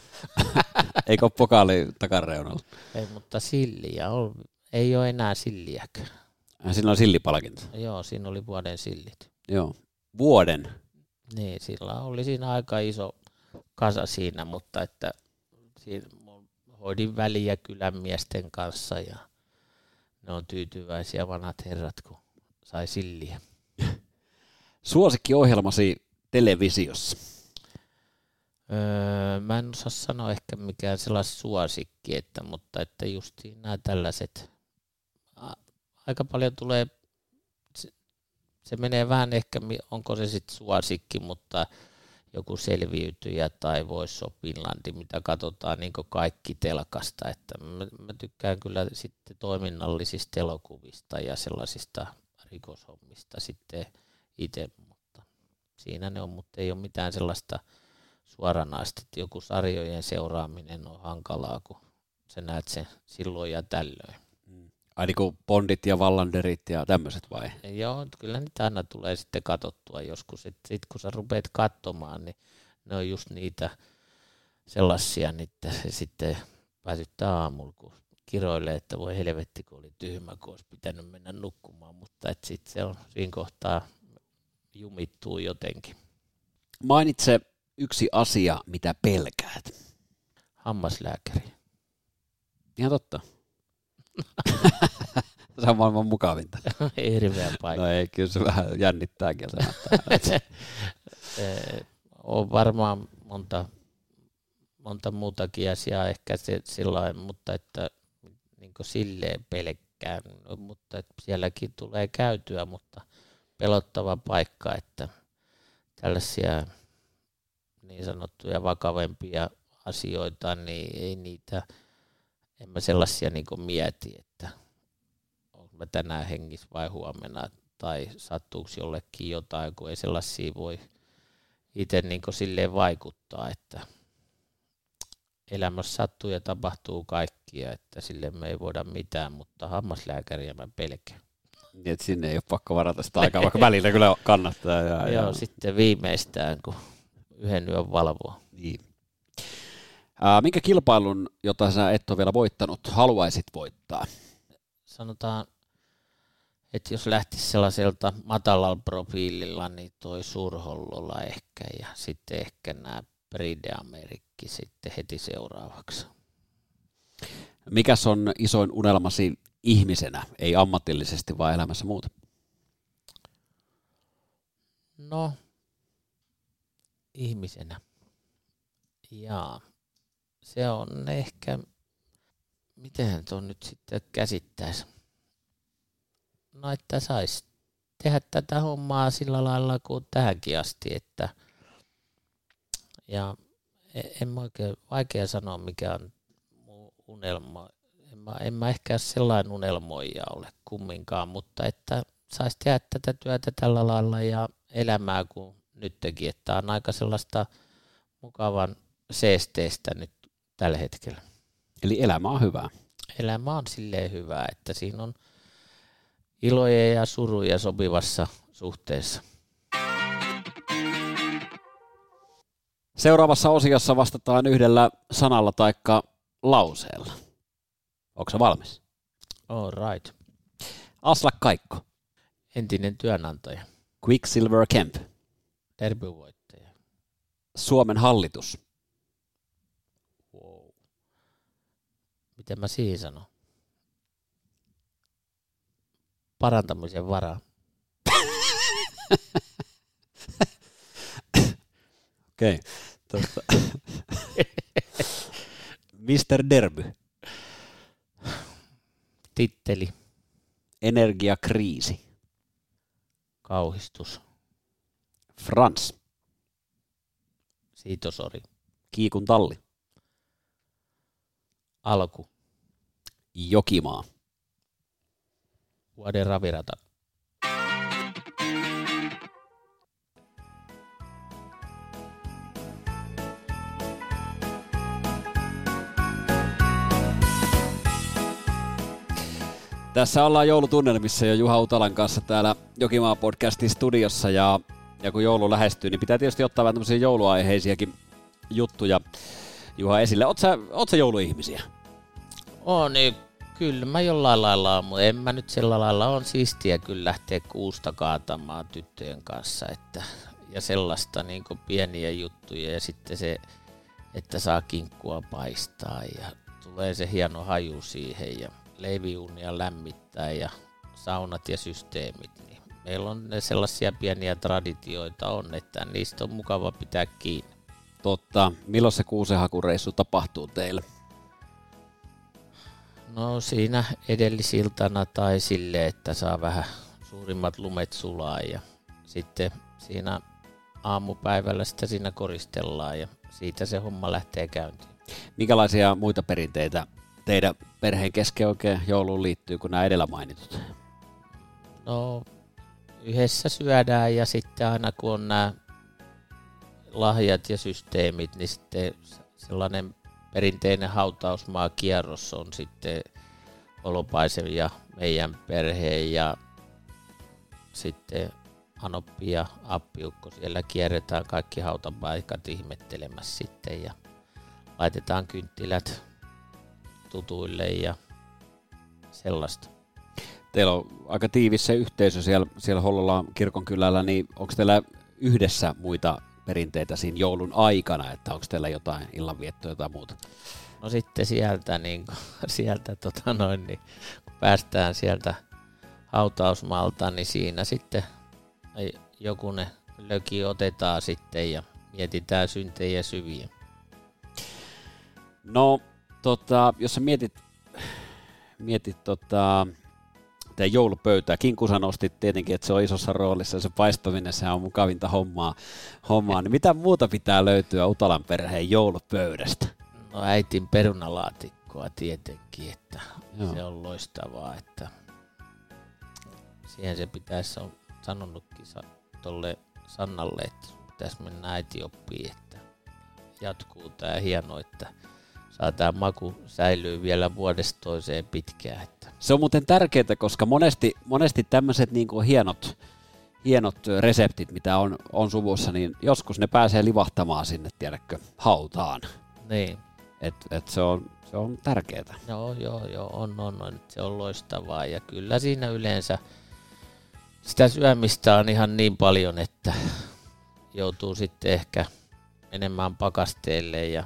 Speaker 1: Eikö ole pokaali takareunalla?
Speaker 2: Ei, mutta silliä on. Ei ole enää silliäkään.
Speaker 1: Siinä on sillipalkinto.
Speaker 2: Joo, siinä oli vuoden sillit.
Speaker 1: Joo. Vuoden?
Speaker 2: Niin, sillä oli siinä aika iso kasa siinä, mutta että siinä hoidin väliä kylän miesten kanssa ja ne on tyytyväisiä vanhat herrat, kun sai silliä.
Speaker 1: Suosikkiohjelmasi televisiossa?
Speaker 2: Öö, mä en osaa sanoa ehkä mikään sellainen suosikki, että, mutta että just nämä tällaiset, aika paljon tulee, se, se menee vähän ehkä, onko se sitten suosikki, mutta joku selviytyjä tai Voice of Finlandi, mitä katsotaan niin kaikki telkasta. Että mä, mä, tykkään kyllä sitten toiminnallisista elokuvista ja sellaisista rikoshommista sitten itse, mutta siinä ne on, mutta ei ole mitään sellaista suoranaista, että joku sarjojen seuraaminen on hankalaa, kun sä näet sen silloin ja tällöin.
Speaker 1: Ai niin kuin Bondit ja Wallanderit ja tämmöiset vai?
Speaker 2: Joo, kyllä niitä aina tulee sitten katsottua joskus. Sitten kun sä rupeat katsomaan, niin ne on just niitä sellaisia, että se sitten väsyttää aamulla, kun kiroilee, että voi helvetti, kun oli tyhmä, kun olisi pitänyt mennä nukkumaan, mutta sitten se on siinä kohtaa jumittuu jotenkin.
Speaker 1: Mainitse yksi asia, mitä pelkäät.
Speaker 2: Hammaslääkäri.
Speaker 1: Ihan totta. Se on maailman mukavinta.
Speaker 2: Hirveä paikka.
Speaker 1: No ei, kyllä se vähän jännittää kieltämättä.
Speaker 2: on varmaan monta, monta muutakin asiaa ehkä se, sillä mutta että niin silleen pelkkään, mutta että sielläkin tulee käytyä, mutta pelottava paikka, että tällaisia niin sanottuja vakavempia asioita, niin ei niitä, en mä sellaisia niin mieti, että onko mä tänään hengissä vai huomenna, tai sattuuko jollekin jotain, kun ei sellaisia voi itse niin silleen vaikuttaa, että elämässä sattuu ja tapahtuu kaikkia, että sille me ei voida mitään, mutta hammaslääkäriä mä pelkään.
Speaker 1: Niin, että sinne ei ole pakko varata sitä aikaa, vaikka välillä kyllä kannattaa. Ja,
Speaker 2: Joo, ja... sitten viimeistään, kun yhden yön valvoa.
Speaker 1: Niin. Ää, minkä kilpailun, jota sä et ole vielä voittanut, haluaisit voittaa?
Speaker 2: Sanotaan, että jos lähtisi sellaiselta matalalla profiililla, niin toi Surhollola ehkä ja sitten ehkä nämä Bride Amerikki sitten heti seuraavaksi.
Speaker 1: Mikäs on isoin unelmasi ihmisenä, ei ammatillisesti, vaan elämässä muuta?
Speaker 2: No, ihmisenä. Ja se on ehkä, miten tuon nyt sitten käsittäisi? No, että saisi tehdä tätä hommaa sillä lailla kuin tähänkin asti, että ja e- en mä oikein, vaikea sanoa mikä on unelma. En mä, en mä ehkä sellainen unelmoija ole kumminkaan, mutta että saisi tehdä tätä työtä tällä lailla ja elämää kuin nytkin, että on aika sellaista mukavan seesteistä nyt tällä hetkellä.
Speaker 1: Eli elämä on hyvää.
Speaker 2: Elämä on silleen hyvää, että siinä on iloja ja suruja sopivassa suhteessa.
Speaker 1: Seuraavassa osiossa vastataan yhdellä sanalla taikka lauseella. Onko se valmis?
Speaker 2: All right.
Speaker 1: Aslak Kaikko.
Speaker 2: Entinen työnantaja.
Speaker 1: Quicksilver Kemp.
Speaker 2: Derbyvoittaja.
Speaker 1: Suomen hallitus.
Speaker 2: Miten mä siihen sanon? Parantamisen varaa.
Speaker 1: Okei. Okay. Mr. Derby.
Speaker 2: Titteli.
Speaker 1: Energiakriisi.
Speaker 2: Kauhistus.
Speaker 1: Frans.
Speaker 2: Siitosori.
Speaker 1: Kiikun talli.
Speaker 2: Alku.
Speaker 1: Jokimaa.
Speaker 2: Vuoden ravirata.
Speaker 1: Tässä ollaan joulutunnelmissa jo Juha Utalan kanssa täällä Jokimaa podcastin studiossa ja, ja kun joulu lähestyy, niin pitää tietysti ottaa vähän tämmöisiä jouluaiheisiakin juttuja Juha esille. Oot sä, oot sä jouluihmisiä?
Speaker 2: On, niin kyllä mä jollain lailla on, mutta en mä nyt sillä lailla on siistiä kyllä lähteä kuusta kaatamaan tyttöjen kanssa, että, ja sellaista niin pieniä juttuja ja sitten se, että saa kinkkua paistaa ja tulee se hieno haju siihen ja leiviunia lämmittää ja saunat ja systeemit, niin meillä on ne sellaisia pieniä traditioita on, että niistä on mukava pitää kiinni.
Speaker 1: Totta. Milloin se kuusenhakureissu tapahtuu teille?
Speaker 2: No siinä edellisiltana tai sille, että saa vähän suurimmat lumet sulaa ja sitten siinä aamupäivällä sitä siinä koristellaan ja siitä se homma lähtee käyntiin.
Speaker 1: Minkälaisia muita perinteitä teidän perheen kesken oikein jouluun liittyy kuin nämä edellä mainitut?
Speaker 2: No yhdessä syödään ja sitten aina kun on nämä lahjat ja systeemit, niin sitten sellainen perinteinen hautausmaakierros on sitten Olopaisen ja meidän perheen ja sitten Anoppi ja Appiukko. Siellä kierretään kaikki hautapaikat ihmettelemässä sitten ja laitetaan kynttilät tutuille ja sellaista.
Speaker 1: Teillä on aika tiivis se yhteisö siellä, siellä Hollolan kirkonkylällä, niin onko teillä yhdessä muita perinteitä siinä joulun aikana, että onko teillä jotain illanviettoa tai muuta?
Speaker 2: No sitten sieltä, niin sieltä tota noin, niin, kun päästään sieltä hautausmalta, niin siinä sitten joku ne löki otetaan sitten ja mietitään syntejä syviä.
Speaker 1: No, tota, jos sä mietit, mietit tota, sitten joulupöytää. Kinkusa nosti tietenkin, että se on isossa roolissa, se paistaminen, se on mukavinta hommaa. hommaa. Niin mitä muuta pitää löytyä Utalan perheen joulupöydästä?
Speaker 2: No äitin perunalaatikkoa tietenkin, että Joo. se on loistavaa, että siihen se pitäisi, on sanonutkin tolle Sannalle, että pitäisi mennä äiti oppii, että jatkuu tämä hieno, että tämä maku säilyy vielä vuodesta toiseen pitkään. Että.
Speaker 1: Se on muuten tärkeää, koska monesti, monesti tämmöiset niin hienot, hienot reseptit, mitä on, on suvussa, niin joskus ne pääsee livahtamaan sinne, tiedätkö, hautaan.
Speaker 2: Niin.
Speaker 1: Et, et se, on, se on tärkeää.
Speaker 2: Joo, joo, joo, on, on, on, se on loistavaa ja kyllä siinä yleensä sitä syömistä on ihan niin paljon, että joutuu sitten ehkä enemmän pakasteelle ja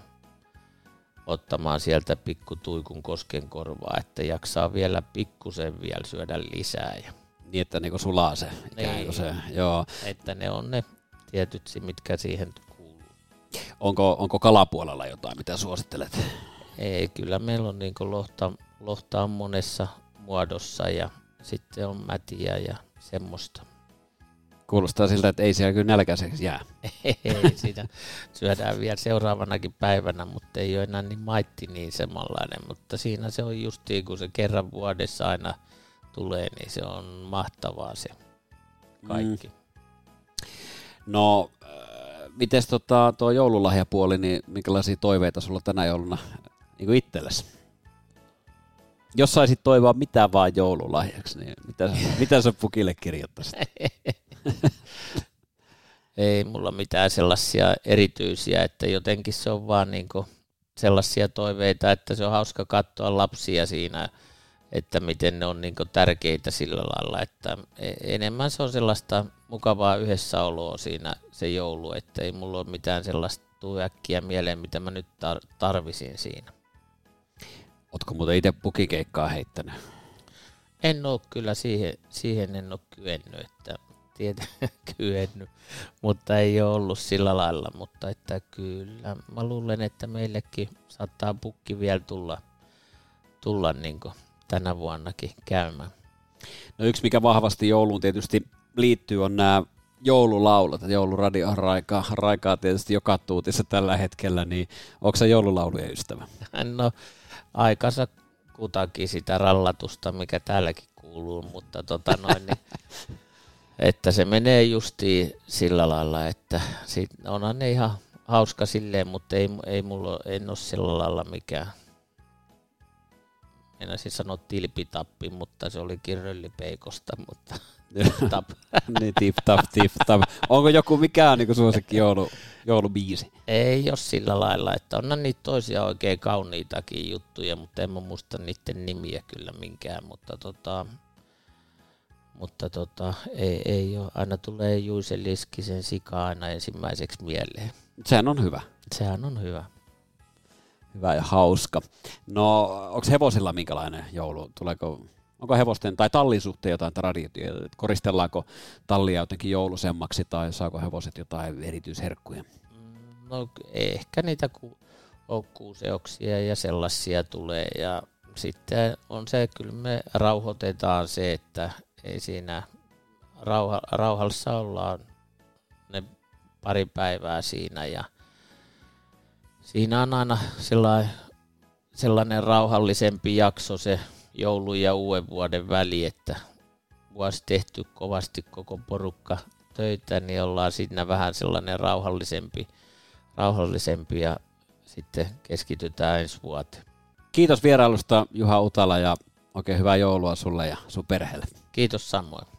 Speaker 2: ottamaan sieltä pikku tuikun kosken korvaa, että jaksaa vielä pikkusen vielä syödä lisää. Ja...
Speaker 1: Niin, että niinku sulaa se. Niin, se joo.
Speaker 2: Että ne on ne tietyt, mitkä siihen kuuluu.
Speaker 1: Onko, onko kalapuolella jotain, mitä suosittelet?
Speaker 2: Ei, kyllä meillä on niin lohta, lohta on monessa muodossa ja sitten on mätiä ja semmoista.
Speaker 1: Kuulostaa siltä, että ei siellä kyllä nälkäiseksi jää.
Speaker 2: ei, sitä syödään vielä seuraavanakin päivänä, mutta ei ole enää niin maitti niin samanlainen. Mutta siinä se on justiin, kun se kerran vuodessa aina tulee, niin se on mahtavaa se kaikki. Mm.
Speaker 1: No, äh, miten tota, tuo joululahjapuoli, niin minkälaisia toiveita sulla tänä jouluna niin kuin itsellesi? Jos saisit toivoa mitään vaan joululahjaksi, niin mitä, mitä sä pukille kirjoittaisit?
Speaker 2: Ei mulla mitään sellaisia erityisiä, että jotenkin se on vaan niin sellaisia toiveita, että se on hauska katsoa lapsia siinä, että miten ne on niin tärkeitä sillä lailla, että e- enemmän se on sellaista mukavaa yhdessäoloa siinä se joulu, että ei mulla ole mitään sellaista tuu äkkiä mieleen, mitä mä nyt tar- tarvisin siinä.
Speaker 1: Ootko muuten itse pukikeikkaa heittänyt?
Speaker 2: En ole kyllä siihen, siihen en ole kyennyt, että tiedä, kyennyt, mutta ei ole ollut sillä lailla, mutta että kyllä mä luulen, että meillekin saattaa pukki vielä tulla, tulla niin tänä vuonnakin käymään.
Speaker 1: No yksi, mikä vahvasti jouluun tietysti liittyy, on nämä joululaulut. Jouluradio raikaa, raikaa tietysti joka tuutissa tällä hetkellä, niin onko se joululaulujen ystävä?
Speaker 2: No aikansa kutakin sitä rallatusta, mikä täälläkin kuuluu, mutta tota noin, niin Että se menee justiin sillä lailla, että sit onhan ne ihan hauska silleen, mutta ei, ei mulla en ole sillä lailla mikään. En siis sanoa tilpitappi, mutta se oli kirröllipeikosta, mutta tap.
Speaker 1: niin, tip tap, tip tap. Onko joku mikään niin suosikki joulu, joulubiisi?
Speaker 2: Ei ole sillä lailla, että onhan niitä toisia oikein kauniitakin juttuja, mutta en mä muista niiden nimiä kyllä minkään, mutta tota, mutta tota, ei, ei ole. Aina tulee Juise Liskisen sika aina ensimmäiseksi mieleen.
Speaker 1: Sehän on hyvä.
Speaker 2: Sehän on hyvä.
Speaker 1: Hyvä ja hauska. No, onko hevosilla minkälainen joulu? Tuleeko, onko hevosten tai tallin suhteen jotain traditioita? Koristellaanko tallia jotenkin joulusemmaksi tai saako hevoset jotain erityisherkkuja?
Speaker 2: No ehkä niitä ku, okkuuseoksia ja sellaisia tulee ja sitten on se, kyllä me rauhoitetaan se, että ei siinä rauha, rauhallissa ollaan ne pari päivää siinä ja siinä on aina sellainen, sellainen rauhallisempi jakso se joulun ja uuden vuoden väli, että vuosi tehty kovasti koko porukka töitä, niin ollaan siinä vähän sellainen rauhallisempi, rauhallisempi ja sitten keskitytään ensi vuoteen.
Speaker 1: Kiitos vierailusta Juha Utala ja oikein hyvää joulua sulle ja sun perheelle.
Speaker 2: Kiitos samoin.